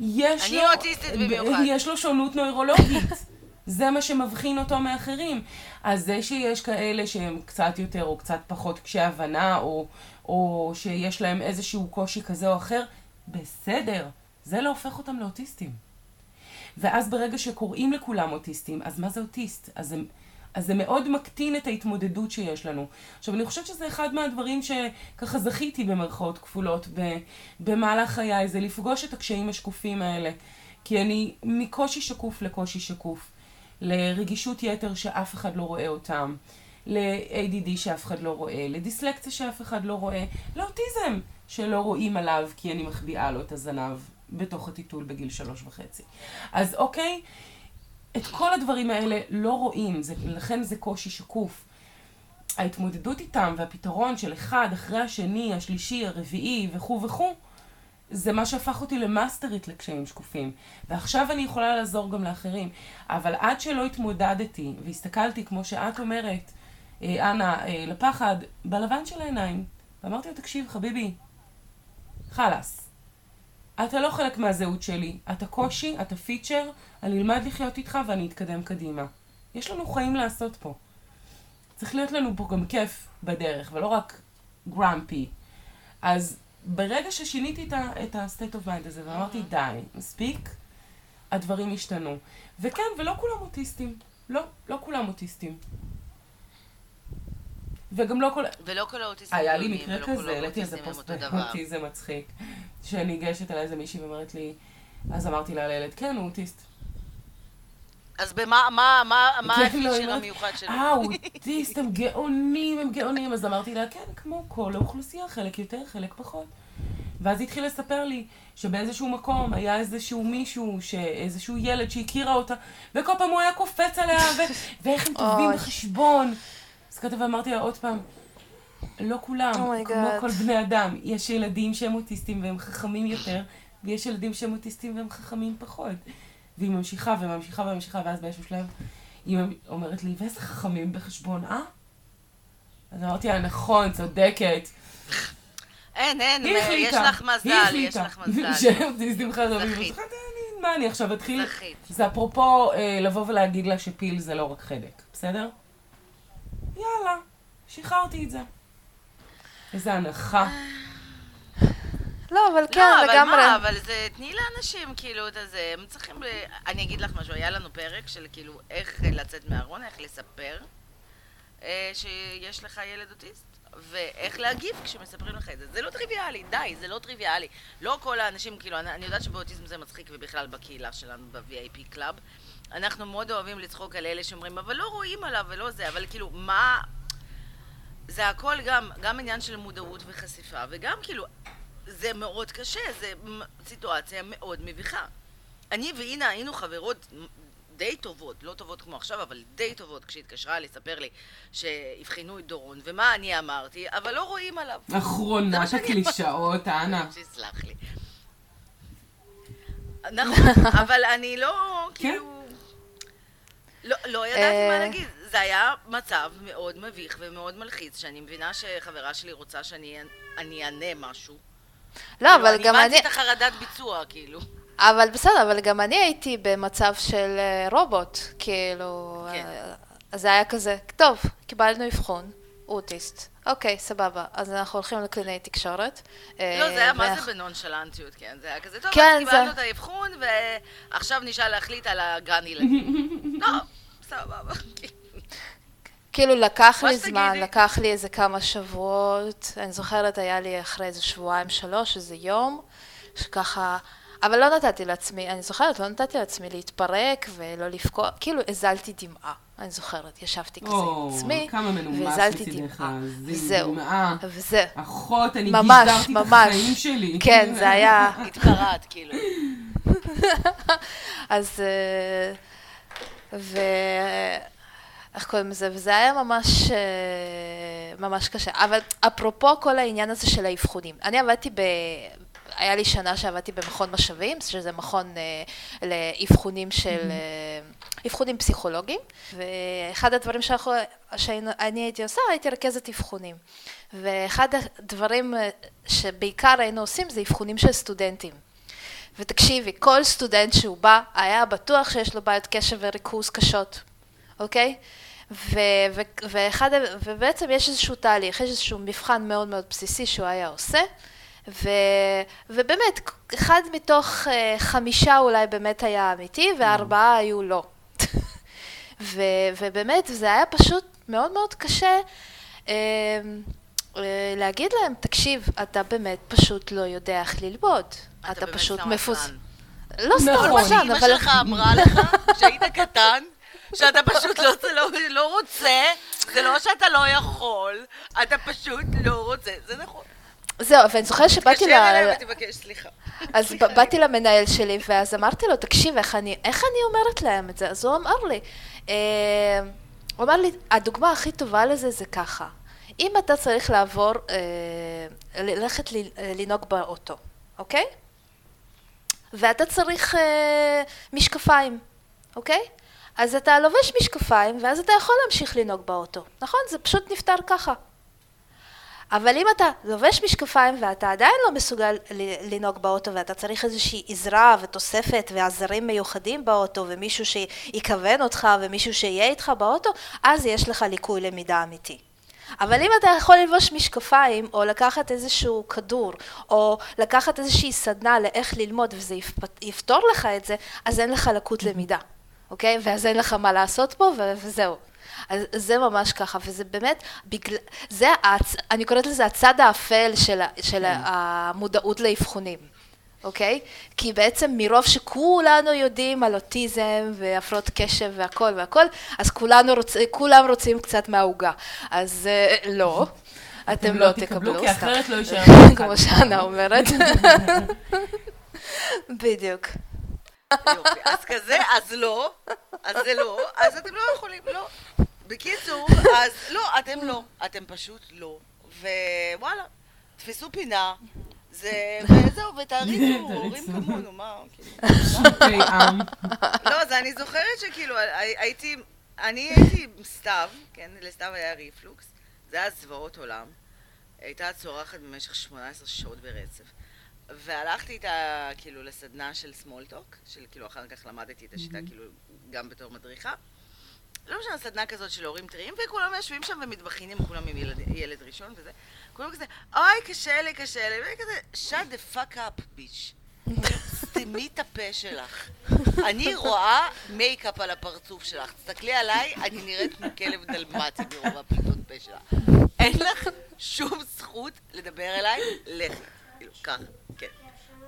[SPEAKER 4] יש
[SPEAKER 1] אני
[SPEAKER 4] לו...
[SPEAKER 1] אוטיסטית במיוחד.
[SPEAKER 4] יש לו שונות נוירולוגית. (laughs) זה מה שמבחין אותו מאחרים. אז זה שיש כאלה שהם קצת יותר או קצת פחות קשי הבנה, או, או שיש להם איזשהו קושי כזה או אחר, בסדר. זה לא הופך אותם לאוטיסטים. ואז ברגע שקוראים לכולם אוטיסטים, אז מה זה אוטיסט? אז זה, אז זה מאוד מקטין את ההתמודדות שיש לנו. עכשיו, אני חושבת שזה אחד מהדברים שככה זכיתי במרכאות כפולות ב, במהלך חיי, זה לפגוש את הקשיים השקופים האלה. כי אני מקושי שקוף לקושי שקוף, לרגישות יתר שאף אחד לא רואה אותם, ל-ADD שאף אחד לא רואה, לדיסלקציה שאף אחד לא רואה, לאוטיזם שלא רואים עליו כי אני מחביאה לו את הזנב בתוך הטיטול בגיל שלוש וחצי. אז אוקיי, את כל הדברים האלה לא רואים, זה, לכן זה קושי שקוף. ההתמודדות איתם והפתרון של אחד אחרי השני, השלישי, הרביעי וכו' וכו', זה מה שהפך אותי למאסטרית לקשיים שקופים. ועכשיו אני יכולה לעזור גם לאחרים. אבל עד שלא התמודדתי והסתכלתי, כמו שאת אומרת, אה, אנה, אה, לפחד, בלבן של העיניים, ואמרתי לו, תקשיב, חביבי, חלאס. אתה לא חלק מהזהות שלי. אתה קושי, אתה פיצ'ר, אני אלמד לחיות איתך ואני אתקדם קדימה. יש לנו חיים לעשות פה. צריך להיות לנו פה גם כיף בדרך, ולא רק גרמפי. אז ברגע ששיניתי את ה-state of mind הזה, ואמרתי, די, מספיק, הדברים השתנו. וכן, ולא כולם אוטיסטים. לא, לא כולם אוטיסטים. וגם לא כל...
[SPEAKER 1] ולא כל האוטיסטים
[SPEAKER 4] היה לי מקרה כזה, העליתי איזה פוסט
[SPEAKER 1] דבר.
[SPEAKER 4] באוטיזם מצחיק. שאני ניגשת אליי איזה מישהי ואומרת לי, אז אמרתי לה לילד, כן, הוא אוטיסט.
[SPEAKER 1] אז במה מה- מה- מה
[SPEAKER 4] כן, לא,
[SPEAKER 1] הפיצ'ר המיוחד שלו?
[SPEAKER 4] אה, הוא אוטיסט, הם גאונים, הם גאונים. אז אמרתי לה, כן, כמו כל האוכלוסייה, חלק יותר, חלק פחות. ואז היא התחילה לספר לי שבאיזשהו מקום היה איזשהו מישהו, איזשהו ילד שהכירה אותה, וכל פעם הוא היה קופץ עליה, ואיך הם טובים. בחשבון. כתב ואמרתי לה עוד פעם, לא כולם,
[SPEAKER 3] Oh
[SPEAKER 4] כמו
[SPEAKER 3] God.
[SPEAKER 4] כל בני אדם, יש ילדים שהם אוטיסטים והם חכמים יותר, ויש ילדים שהם אוטיסטים והם חכמים פחות. והיא ממשיכה וממשיכה וממשיכה, ואז באיזשהו שלב היא אומרת לי, ואיזה חכמים בחשבון, אה? אז אמרתי לה, נכון, צודקת.
[SPEAKER 1] אין, אין,
[SPEAKER 4] היא
[SPEAKER 1] יש לך מזל, יש. לך מזל.
[SPEAKER 4] חכמים. אז אמרתי, "אני- מה, אני עכשיו אתחיל? זה אפרופו אה, לבוא ולהגיד לה שפיל זה לא רק חדק, בסדר? יאללה, שחררתי את זה. איזה הנחה.
[SPEAKER 3] לא, אבל כן,
[SPEAKER 1] לא, אבל
[SPEAKER 3] לגמרי.
[SPEAKER 1] מה, אבל זה, תני לאנשים, כאילו, את הזה, הם צריכים, ל... אני אגיד לך משהו, היה לנו פרק של כאילו, איך לצאת מהארון, איך לספר אה, שיש לך ילד אוטיסט, ואיך להגיב כשמספרים לך את זה. זה לא טריוויאלי, די, זה לא טריוויאלי. לא כל האנשים, כאילו, אני, אני יודעת שבאוטיזם זה מצחיק, ובכלל בקהילה שלנו, ב-VIP club, אנחנו מאוד אוהבים לצחוק על אלה שאומרים, אבל לא רואים עליו ולא זה, אבל כאילו, מה... זה הכל גם, גם עניין של מודעות וחשיפה, וגם כאילו, זה מאוד קשה, זה סיטואציה מאוד מביכה. אני ואינה היינו חברות די טובות, לא טובות כמו עכשיו, אבל די טובות, כשהתקשרה לספר לי שאבחנו את דורון, ומה אני אמרתי, אבל לא רואים עליו. מה שאני
[SPEAKER 4] הקלישאות, אנה.
[SPEAKER 1] שיסלח (laughs) לי. נכון, אבל אני לא, כאילו... לא, לא ידעתי מה
[SPEAKER 3] אה.
[SPEAKER 1] להגיד. זה היה מצב מאוד מביך ומאוד מלחיץ, שאני מבינה שחברה שלי רוצה שאני אני אענה משהו.
[SPEAKER 3] לא, אבל גם
[SPEAKER 1] אני
[SPEAKER 3] אני...
[SPEAKER 1] איבדתי את החרדת ביצוע, כאילו.
[SPEAKER 3] אבל בסדר, אבל גם אני הייתי במצב של אה, רובוט, כאילו...
[SPEAKER 1] כן.
[SPEAKER 3] אה, זה היה כזה, טוב, קיבלנו אבחון, אוטיסט. אוקיי, סבבה, אז אנחנו הולכים לקלינאי תקשורת.
[SPEAKER 1] לא,
[SPEAKER 3] אה,
[SPEAKER 1] זה היה מה זה בנונשלנטיות, כן. זה היה כזה, טוב,
[SPEAKER 3] כן,
[SPEAKER 1] אז קיבלנו את האבחון, ועכשיו נשאר להחליט על הגן ילדים. (laughs) לא, סבבה.
[SPEAKER 3] כאילו לקח לי זמן. לקח לי איזה כמה שבועות, אני זוכרת היה לי אחרי איזה שבועיים שלוש, איזה יום, שככה, אבל לא נתתי לעצמי, אני זוכרת, לא נתתי לעצמי להתפרק ולא לבכות, כאילו הזלתי דמעה, אני זוכרת, ישבתי כזה
[SPEAKER 4] או,
[SPEAKER 3] עם עצמי, והזלתי דמעה, וזהו,
[SPEAKER 4] דמעה.
[SPEAKER 3] וזה,
[SPEAKER 4] אחות, אני
[SPEAKER 3] ממש,
[SPEAKER 4] גיזרתי את החיים שלי.
[SPEAKER 3] כן, זה היה, (laughs)
[SPEAKER 1] התפרעת, כאילו. (laughs)
[SPEAKER 3] אז... אה, ו... איך קוראים לזה? וזה היה ממש, אה, ממש קשה. אבל אפרופו כל העניין הזה של האבחונים, אני עבדתי ב... היה לי שנה שעבדתי במכון משאבים, שזה מכון אה, לאבחונים של... אה, אבחונים פסיכולוגיים, ואחד הדברים שאנחנו, שאני הייתי עושה, הייתי רכזת אבחונים. ואחד הדברים אה, שבעיקר היינו עושים זה אבחונים של סטודנטים. ותקשיבי, כל סטודנט שהוא בא, היה בטוח שיש לו בעיות קשב וריכוז קשות, אוקיי? ו- ו- ואחד, ובעצם יש איזשהו תהליך, יש איזשהו מבחן מאוד מאוד בסיסי שהוא היה עושה, ובאמת, אחד מתוך uh, חמישה אולי באמת היה אמיתי, וארבעה היו לא. (laughs) ו- ובאמת, זה היה פשוט מאוד מאוד קשה. אה, אה, להגיד להם, תקשיב, אתה באמת פשוט לא יודע איך ללמוד. אתה
[SPEAKER 1] באמת
[SPEAKER 3] פשוט מפוס... לא סתם
[SPEAKER 4] נכון.
[SPEAKER 1] כל מה שאימא
[SPEAKER 3] אבל...
[SPEAKER 1] שלך אמרה לך, כשהיית קטן, שאתה פשוט לא, לא, לא רוצה, זה לא שאתה לא יכול, אתה פשוט לא רוצה, זה נכון.
[SPEAKER 3] זהו, ואני זוכרת שבאתי
[SPEAKER 1] תתקשר
[SPEAKER 3] ל...
[SPEAKER 1] אליי ותבקש סליחה.
[SPEAKER 3] אז באתי למנהל שלי, ואז אמרתי לו, תקשיב, איך אני, איך אני אומרת להם את זה? אז הוא אמר לי, אה, הוא אמר לי, הדוגמה הכי טובה לזה זה ככה, אם אתה צריך לעבור, אה, ללכת אה, לנהוג באוטו, אוקיי? ואתה צריך משקפיים, אוקיי? אז אתה לובש משקפיים, ואז אתה יכול להמשיך לנהוג באוטו, נכון? זה פשוט נפתר ככה. אבל אם אתה לובש משקפיים ואתה עדיין לא מסוגל לנהוג באוטו ואתה צריך איזושהי עזרה ותוספת ועזרים מיוחדים באוטו ומישהו שיכוון אותך ומישהו שיהיה איתך באוטו, אז יש לך ליקוי למידה אמיתי. אבל אם אתה יכול ללבוש משקפיים, או לקחת איזשהו כדור, או לקחת איזושהי סדנה לאיך ללמוד וזה יפ- יפתור לך את זה, אז אין לך לקות למידה, אוקיי? ואז אין לך מה לעשות פה וזהו. אז זה ממש ככה, וזה באמת, בגלל, זה, הצ, אני קוראת לזה הצד האפל של, של המודעות לאבחונים, אוקיי? כי בעצם מרוב שכולנו יודעים על אוטיזם והפרעות קשב והכל והכל, אז כולנו רוצ, כולם רוצים קצת מהעוגה. אז אה, לא, (laughs) אתם לא תקבלו,
[SPEAKER 4] כי
[SPEAKER 3] סתם.
[SPEAKER 4] אחרת לא יישאר. (laughs)
[SPEAKER 3] כמו שאנה אומרת. (laughs) בדיוק.
[SPEAKER 1] יופי, אז כזה, אז לא, אז זה לא, אז אתם לא יכולים, לא. בקיצור, אז לא, אתם לא, אתם פשוט לא. ווואלה, תפסו פינה, זה, וזהו, ותעריצו, (laughs) הורים. כמונו, מה, כאילו. לא, אז אני זוכרת שכאילו, הי- הייתי, אני הייתי עם סתיו, כן, לסתיו היה ריפלוקס, זה היה זוועות עולם. הייתה צורחת במשך 18 שעות ברצף. והלכתי איתה, כאילו, לסדנה של small talk, של כאילו, אחר כך למדתי את השיטה, כאילו, גם בתור מדריכה. לא משנה, סדנה כזאת של הורים טריים, וכולם יושבים שם ומתבכיינים, כולם עם ילד, ילד ראשון וזה. כולם כזה, אוי, קשה לי, קשה לי, ואני כזה, shut the fuck up, bitch. סתמי את הפה שלך. אני רואה מייקאפ על הפרצוף שלך. תסתכלי עליי, אני נראית כמו כלב דלמטי מרוב הפליטות פה שלך. אין לך שום זכות לדבר אליי, לכי. כאילו, ככה, כן.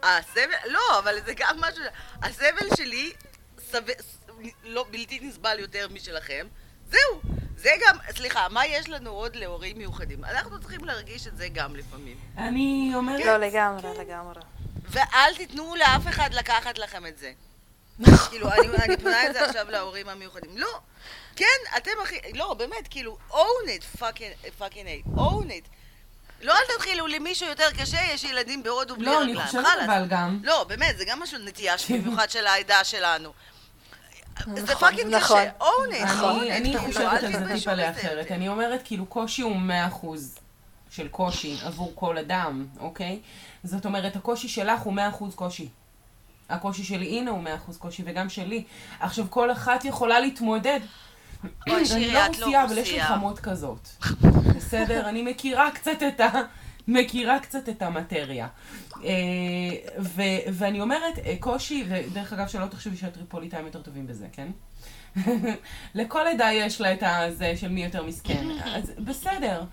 [SPEAKER 1] הסבל, לא, אבל זה גם משהו, הסבל שלי לא בלתי נסבל יותר משלכם. זהו. זה גם, סליחה, מה יש לנו עוד להורים מיוחדים? אנחנו צריכים להרגיש את זה גם לפעמים.
[SPEAKER 4] אני אומרת...
[SPEAKER 3] לא, לגמרי, לגמרי.
[SPEAKER 1] ואל תיתנו לאף אחד לקחת לכם את זה. כאילו, אני, אני פונה את זה עכשיו להורים המיוחדים. לא, כן, אתם הכי... לא, באמת, כאילו, own it, fucking, fucking it, own it. לא, אל תתחילו, למישהו יותר קשה, יש ילדים בהודו בלי
[SPEAKER 4] לא,
[SPEAKER 1] רגליים.
[SPEAKER 4] אני חושבת. אבל גם...
[SPEAKER 1] לא, באמת, זה גם משהו נטייה במיוחד של העדה שלנו. זה
[SPEAKER 3] נכון,
[SPEAKER 1] fucking
[SPEAKER 3] נכון.
[SPEAKER 1] קשה, own it, own
[SPEAKER 4] אני, חושבת על זה טיפה לאחרת. אני אומרת, כאילו, קושי הוא 100% של קושי עבור כל אדם, אוקיי? זאת אומרת, הקושי שלך הוא 100% קושי. הקושי שלי, הנה הוא 100% קושי, וגם שלי. עכשיו, כל אחת יכולה להתמודד.
[SPEAKER 1] אוי,
[SPEAKER 4] אני
[SPEAKER 1] שירי,
[SPEAKER 4] לא
[SPEAKER 1] את לא
[SPEAKER 4] רוסיה, אבל יש לי. חמות כזאת. בסדר? אני מכירה קצת את ה... מכירה קצת את המטריה. אה, ו- ואני אומרת, אה, קושי, ודרך אגב, שלא תחשבי שהטריפוליטאים יותר טובים בזה, כן? (laughs) לכל עדה יש לה את הזה של מי יותר מסכן. אז בסדר,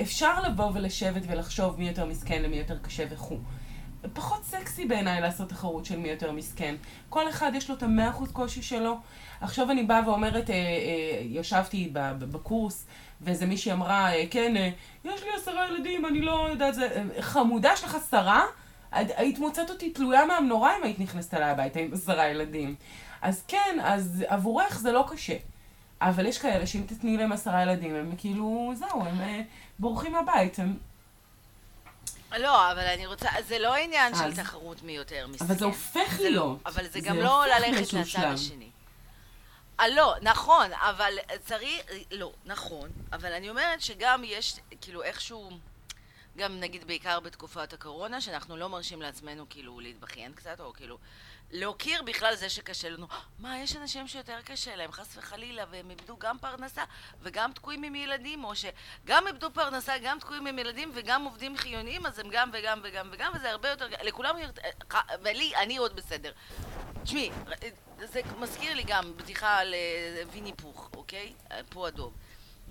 [SPEAKER 4] אפשר לבוא ולשבת ולחשוב מי יותר מסכן למי יותר קשה וכו'. פחות סקסי בעיניי לעשות תחרות של מי יותר מסכן. כל אחד יש לו את המאה אחוז קושי שלו. עכשיו אני באה ואומרת, אה, אה, ישבתי בקורס, ואיזה מישהי אמרה, אה, כן, אה, יש לי עשרה ילדים, אני לא יודעת, זה... אה, חמודה, יש לך עשרה? היית מוצאת אותי תלויה מהמנורה אם היית נכנסת אליי הביתה עם עשרה ילדים. אז כן, אז עבורך זה לא קשה. אבל יש כאלה שאם תתני להם עשרה ילדים, הם כאילו, זהו, הם אה, בורחים מהבית, הם...
[SPEAKER 1] לא, אבל אני רוצה, זה לא עניין אז... של תחרות מי יותר מסכן.
[SPEAKER 4] אבל זה הופך להיות. לא,
[SPEAKER 1] אבל זה, זה גם לא ללכת לצד השני. אה, לא, נכון, אבל צריך, לא, נכון, אבל אני אומרת שגם יש, כאילו, איכשהו... גם נגיד בעיקר בתקופת הקורונה, שאנחנו לא מרשים לעצמנו כאילו להתבכיין קצת, או כאילו להוקיר בכלל זה שקשה לנו. מה, יש אנשים שיותר קשה להם, חס וחלילה, והם איבדו גם פרנסה וגם תקועים עם ילדים, או שגם איבדו פרנסה, גם תקועים עם ילדים וגם עובדים חיוניים, אז הם גם וגם וגם וגם, וזה הרבה יותר... לכולם... ולי, אני עוד בסדר. תשמעי, זה מזכיר לי גם בדיחה על אה, ויני פוך, אוקיי? פו הדוב.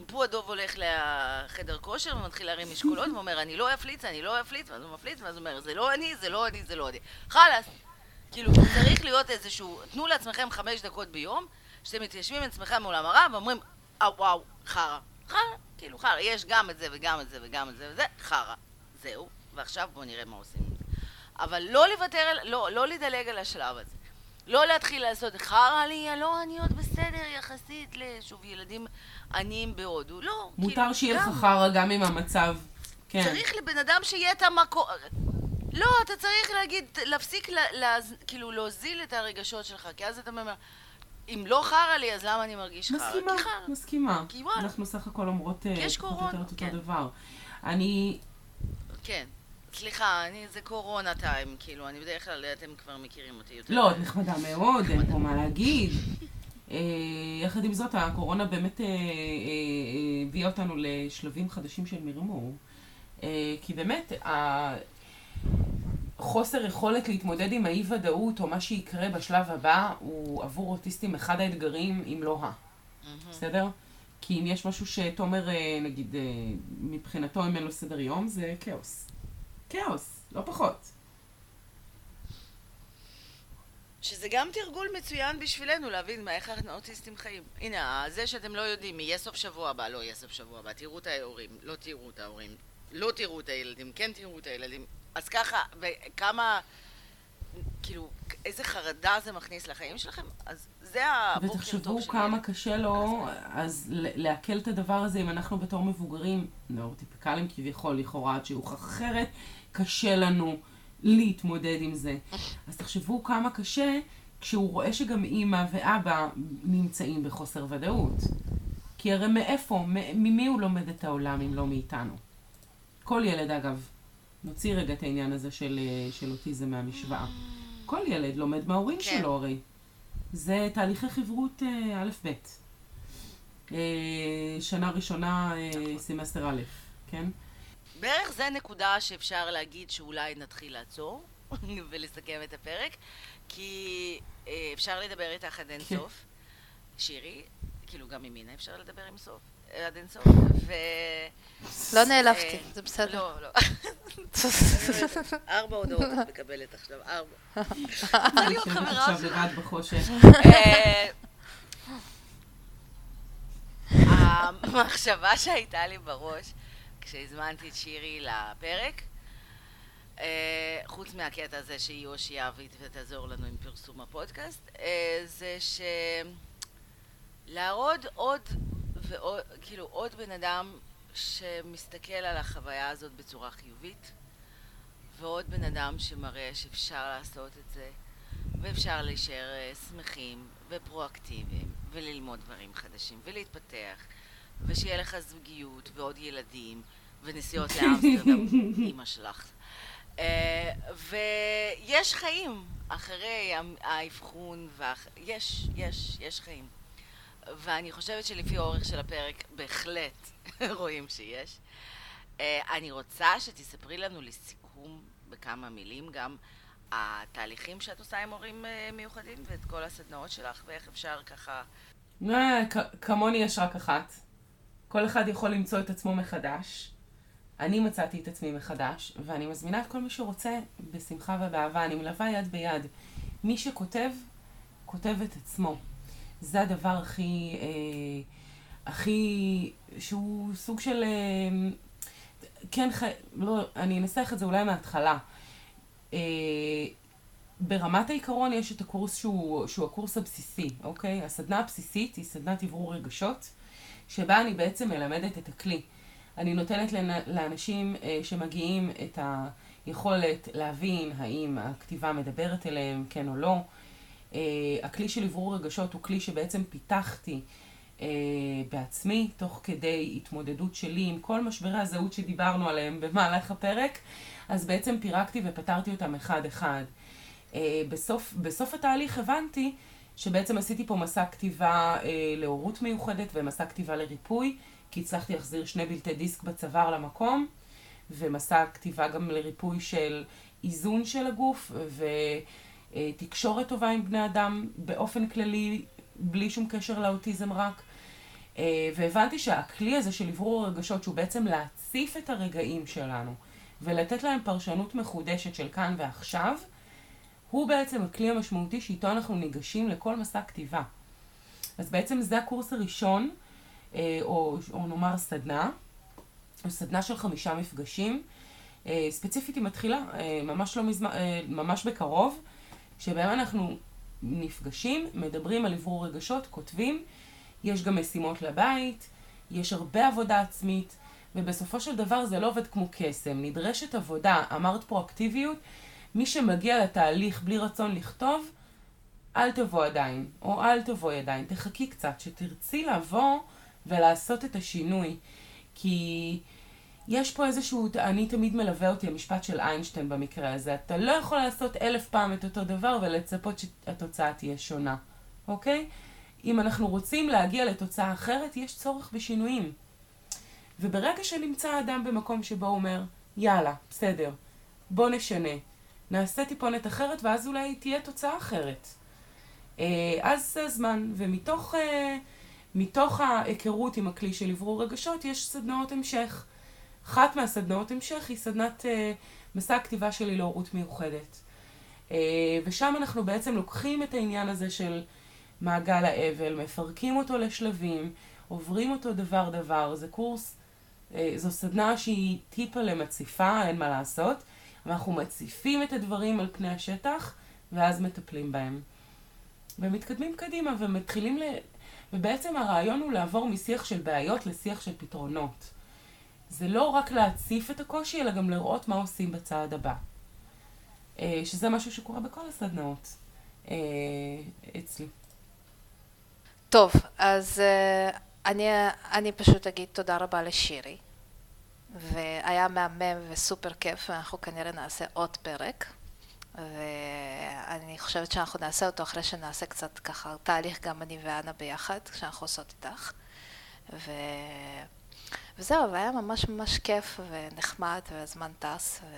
[SPEAKER 1] פה הדוב הולך לחדר כושר ומתחיל להרים משקולות (laughs) ואומר אני לא אפליץ, אני לא אפליץ, ואז הוא מפליץ ואז הוא אומר זה לא אני, זה לא אני, זה לא אני. חלאס! כאילו צריך להיות איזשהו, תנו לעצמכם חמש דקות ביום שאתם מתיישבים עם עצמכם מול המראה ואומרים אה וואו, חרא. חרא, כאילו חרא, יש גם את זה וגם את זה וגם את זה וזה, חרא. זהו, ועכשיו בואו נראה מה עושים. אבל לא לוותר, לא, לא לדלג על השלב הזה. לא להתחיל לעשות חרא לי, לא, אני עוד בסדר יחסית לשוב ילדים עניים בהודו. לא,
[SPEAKER 4] מותר כאילו, שיהיה לך חרא גם עם המצב. כן.
[SPEAKER 1] צריך לבן אדם שיהיה את המקום... לא, אתה צריך להגיד, להפסיק, לה, לה, כאילו, להוזיל את הרגשות שלך, כי אז אתה אומר, אם לא חרא לי, אז למה אני מרגיש חרא?
[SPEAKER 4] מסכימה, מסכימה. כי וואלה. אנחנו סך הכל אומרות אה, או יותר את אותו כן. דבר. אני...
[SPEAKER 1] כן. סליחה, אני, זה קורונה טיים, כאילו, אני בדרך כלל, אתם כבר מכירים אותי יותר.
[SPEAKER 4] לא, את נחמדה מאוד, אין פה מה להגיד. (laughs) אה, יחד עם זאת, הקורונה באמת אה, אה, הביאה אותנו לשלבים חדשים של מרמור. כי באמת, חוסר יכולת להתמודד עם האי-ודאות או מה שיקרה בשלב הבא הוא עבור אוטיסטים אחד האתגרים, אם לא ה. בסדר? כי אם יש משהו שתומר, נגיד, מבחינתו, אם אין לו סדר יום, זה כאוס. כאוס, לא פחות.
[SPEAKER 1] שזה גם תרגול מצוין בשבילנו להבין מה, איך האוטיסטים חיים. הנה, זה שאתם לא יודעים, יהיה סוף שבוע הבא, לא יהיה סוף שבוע הבא, תראו את ההורים, לא תראו את ההורים, לא תראו את הילדים, כן תראו את הילדים. אז ככה, וכמה, כאילו, איזה חרדה זה מכניס לחיים שלכם, אז זה הבוקר טוב
[SPEAKER 4] שלי. ותחשבו כמה קשה לו, אז לעכל את הדבר הזה, אם אנחנו בתור מבוגרים, נאורטיפיקלים כביכול, לכאורה, עד שהוכח אחרת, קשה לנו. להתמודד עם זה. אז תחשבו כמה קשה כשהוא רואה שגם אימא ואבא נמצאים בחוסר ודאות. כי הרי מאיפה, ממי הוא לומד את העולם אם לא מאיתנו? כל ילד אגב, נוציא רגע את העניין הזה של, של אוטיזם מהמשוואה. כל ילד לומד מההורים כן. שלו הרי. זה תהליכי חברות אה, א'-ב'. אה, שנה ראשונה, אה. סמסטר א', כן?
[SPEAKER 1] בערך זה נקודה שאפשר להגיד שאולי נתחיל לעצור (laughs) ולסכם את הפרק, כי אה, אפשר לדבר איתך עד אינסוף. (laughs) שירי, כאילו גם עם מינה אפשר לדבר עם סוף, עד אינסוף, ו...
[SPEAKER 3] לא נעלבתי, אה, זה בסדר.
[SPEAKER 1] לא, לא. (laughs) ארבע הודעות את מקבלת עכשיו, ארבע.
[SPEAKER 4] אני עכשיו לבד בחושך.
[SPEAKER 1] אה, המחשבה שהייתה לי בראש כשהזמנתי את שירי לפרק. Uh, חוץ מהקטע הזה שהיא אושייה ותעזור לנו עם פרסום הפודקאסט, uh, זה שלהראות עוד ועוד, כאילו עוד בן אדם שמסתכל על החוויה הזאת בצורה חיובית, ועוד בן אדם שמראה שאפשר לעשות את זה, ואפשר להישאר uh, שמחים ופרואקטיביים, וללמוד דברים חדשים, ולהתפתח, ושיהיה לך זוגיות ועוד ילדים ונסיעות לאמסטרדם, (laughs) אימא שלך. Uh, ויש חיים אחרי האבחון, ואח... יש, יש, יש חיים. ואני חושבת שלפי האורך של הפרק בהחלט (laughs) רואים שיש. Uh, אני רוצה שתספרי לנו לסיכום בכמה מילים גם התהליכים שאת עושה עם הורים uh, מיוחדים ואת כל הסדנאות שלך ואיך אפשר ככה
[SPEAKER 4] אה, כמוני יש רק אחת. כל אחד יכול למצוא את עצמו מחדש. אני מצאתי את עצמי מחדש, ואני מזמינה את כל מי שרוצה בשמחה ובאהבה. אני מלווה יד ביד. מי שכותב, כותב את עצמו. זה הדבר הכי, אה, הכי, שהוא סוג של, אה, כן, ח... לא, אני אנסח את זה אולי מההתחלה. אה, ברמת העיקרון יש את הקורס שהוא, שהוא הקורס הבסיסי, אוקיי? הסדנה הבסיסית היא סדנת עברור רגשות, שבה אני בעצם מלמדת את הכלי. אני נותנת לאנשים אה, שמגיעים את היכולת להבין האם הכתיבה מדברת אליהם, כן או לא. אה, הכלי של עברור רגשות הוא כלי שבעצם פיתחתי אה, בעצמי, תוך כדי התמודדות שלי עם כל משברי הזהות שדיברנו עליהם במהלך הפרק, אז בעצם פירקתי ופתרתי אותם אחד-אחד. בסוף, בסוף התהליך הבנתי שבעצם עשיתי פה מסע כתיבה להורות מיוחדת ומסע כתיבה לריפוי. כי הצלחתי להחזיר שני בלטי דיסק בצוואר למקום, ומסע כתיבה גם לריפוי של איזון של הגוף, ותקשורת טובה עם בני אדם באופן כללי, בלי שום קשר לאוטיזם רק. אה, והבנתי שהכלי הזה של עברור הרגשות, שהוא בעצם להציף את הרגעים שלנו, ולתת להם פרשנות מחודשת של כאן ועכשיו, הוא בעצם הכלי המשמעותי שאיתו אנחנו ניגשים לכל מסע כתיבה. אז בעצם זה הקורס הראשון או, או נאמר סדנה, או סדנה של חמישה מפגשים. אה, ספציפית היא מתחילה אה, ממש, לא מזמן, ממש בקרוב, שבהם אנחנו נפגשים, מדברים על עברור רגשות, כותבים, יש גם משימות לבית, יש הרבה עבודה עצמית, ובסופו של דבר זה לא עובד כמו קסם. נדרשת עבודה, אמרת פרואקטיביות, מי שמגיע לתהליך בלי רצון לכתוב, אל תבוא עדיין, או אל תבואי עדיין, תחכי קצת, שתרצי לבוא ולעשות את השינוי. כי יש פה איזשהו, אני תמיד מלווה אותי המשפט של איינשטיין במקרה הזה. אתה לא יכול לעשות אלף פעם את אותו דבר ולצפות שהתוצאה תהיה שונה, אוקיי? אם אנחנו רוצים להגיע לתוצאה אחרת, יש צורך בשינויים. וברגע שנמצא אדם במקום שבו הוא אומר, יאללה, בסדר, בוא נשנה, נעשה טיפונת אחרת, ואז אולי תהיה תוצאה אחרת. אה, אז זה הזמן, ומתוך... אה, מתוך ההיכרות עם הכלי של עברור רגשות יש סדנאות המשך. אחת מהסדנאות המשך היא סדנת אה, מסע הכתיבה שלי להורות מיוחדת. אה, ושם אנחנו בעצם לוקחים את העניין הזה של מעגל האבל, מפרקים אותו לשלבים, עוברים אותו דבר דבר. זה קורס, אה, זו סדנה שהיא טיפה למציפה, אין מה לעשות. ואנחנו מציפים את הדברים על פני השטח, ואז מטפלים בהם. ומתקדמים קדימה ומתחילים ל... ובעצם הרעיון הוא לעבור משיח של בעיות לשיח של פתרונות. זה לא רק להציף את הקושי, אלא גם לראות מה עושים בצעד הבא. אה, שזה משהו שקורה בכל הסדנאות אה, אצלי.
[SPEAKER 3] טוב, אז uh, אני, אני פשוט אגיד תודה רבה לשירי, והיה מהמם וסופר כיף, ואנחנו כנראה נעשה עוד פרק. ואני חושבת שאנחנו נעשה אותו אחרי שנעשה קצת ככה תהליך גם אני ואנה ביחד, כשאנחנו עושות איתך. ו... וזהו, והיה ממש ממש כיף ונחמד והזמן טס. ו...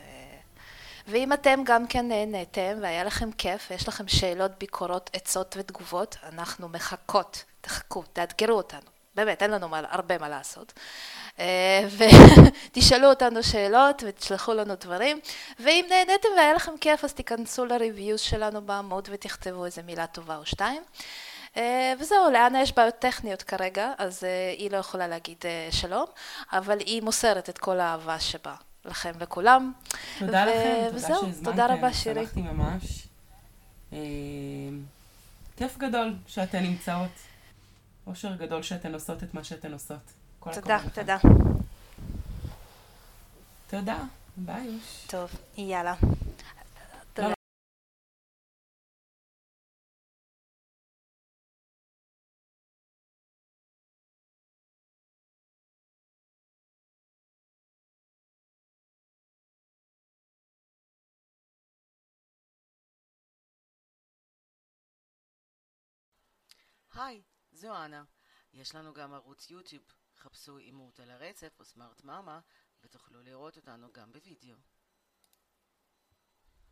[SPEAKER 3] ואם אתם גם כן נהנתם והיה לכם כיף ויש לכם שאלות, ביקורות, עצות ותגובות, אנחנו מחכות, תחכו, תאתגרו אותנו. באמת, אין לנו מה, הרבה מה לעשות. אה, ותשאלו אותנו שאלות ותשלחו לנו דברים, ואם נהניתם והיה לכם כיף אז תיכנסו לריוויוז שלנו בעמוד ותכתבו איזה מילה טובה או שתיים. אה, וזהו, לאנה יש בעיות טכניות כרגע, אז אה, היא לא יכולה להגיד שלום, אבל היא מוסרת את כל האהבה שבה לכם וכולם.
[SPEAKER 4] תודה ו- לכם, תודה שהזמנתם,
[SPEAKER 3] תודה רבה שירי.
[SPEAKER 4] שמחתי ממש. כיף גדול שאתן נמצאות. אושר גדול שאתן עושות את מה שאתן עושות.
[SPEAKER 3] תודה, תודה.
[SPEAKER 4] תודה, ביי.
[SPEAKER 3] טוב, יאללה.
[SPEAKER 1] היי, זו אנה. יש לנו גם ערוץ יוטיוב. חפשו אימות על הרצף או סמארט מאמה ותוכלו לראות אותנו גם בווידאו.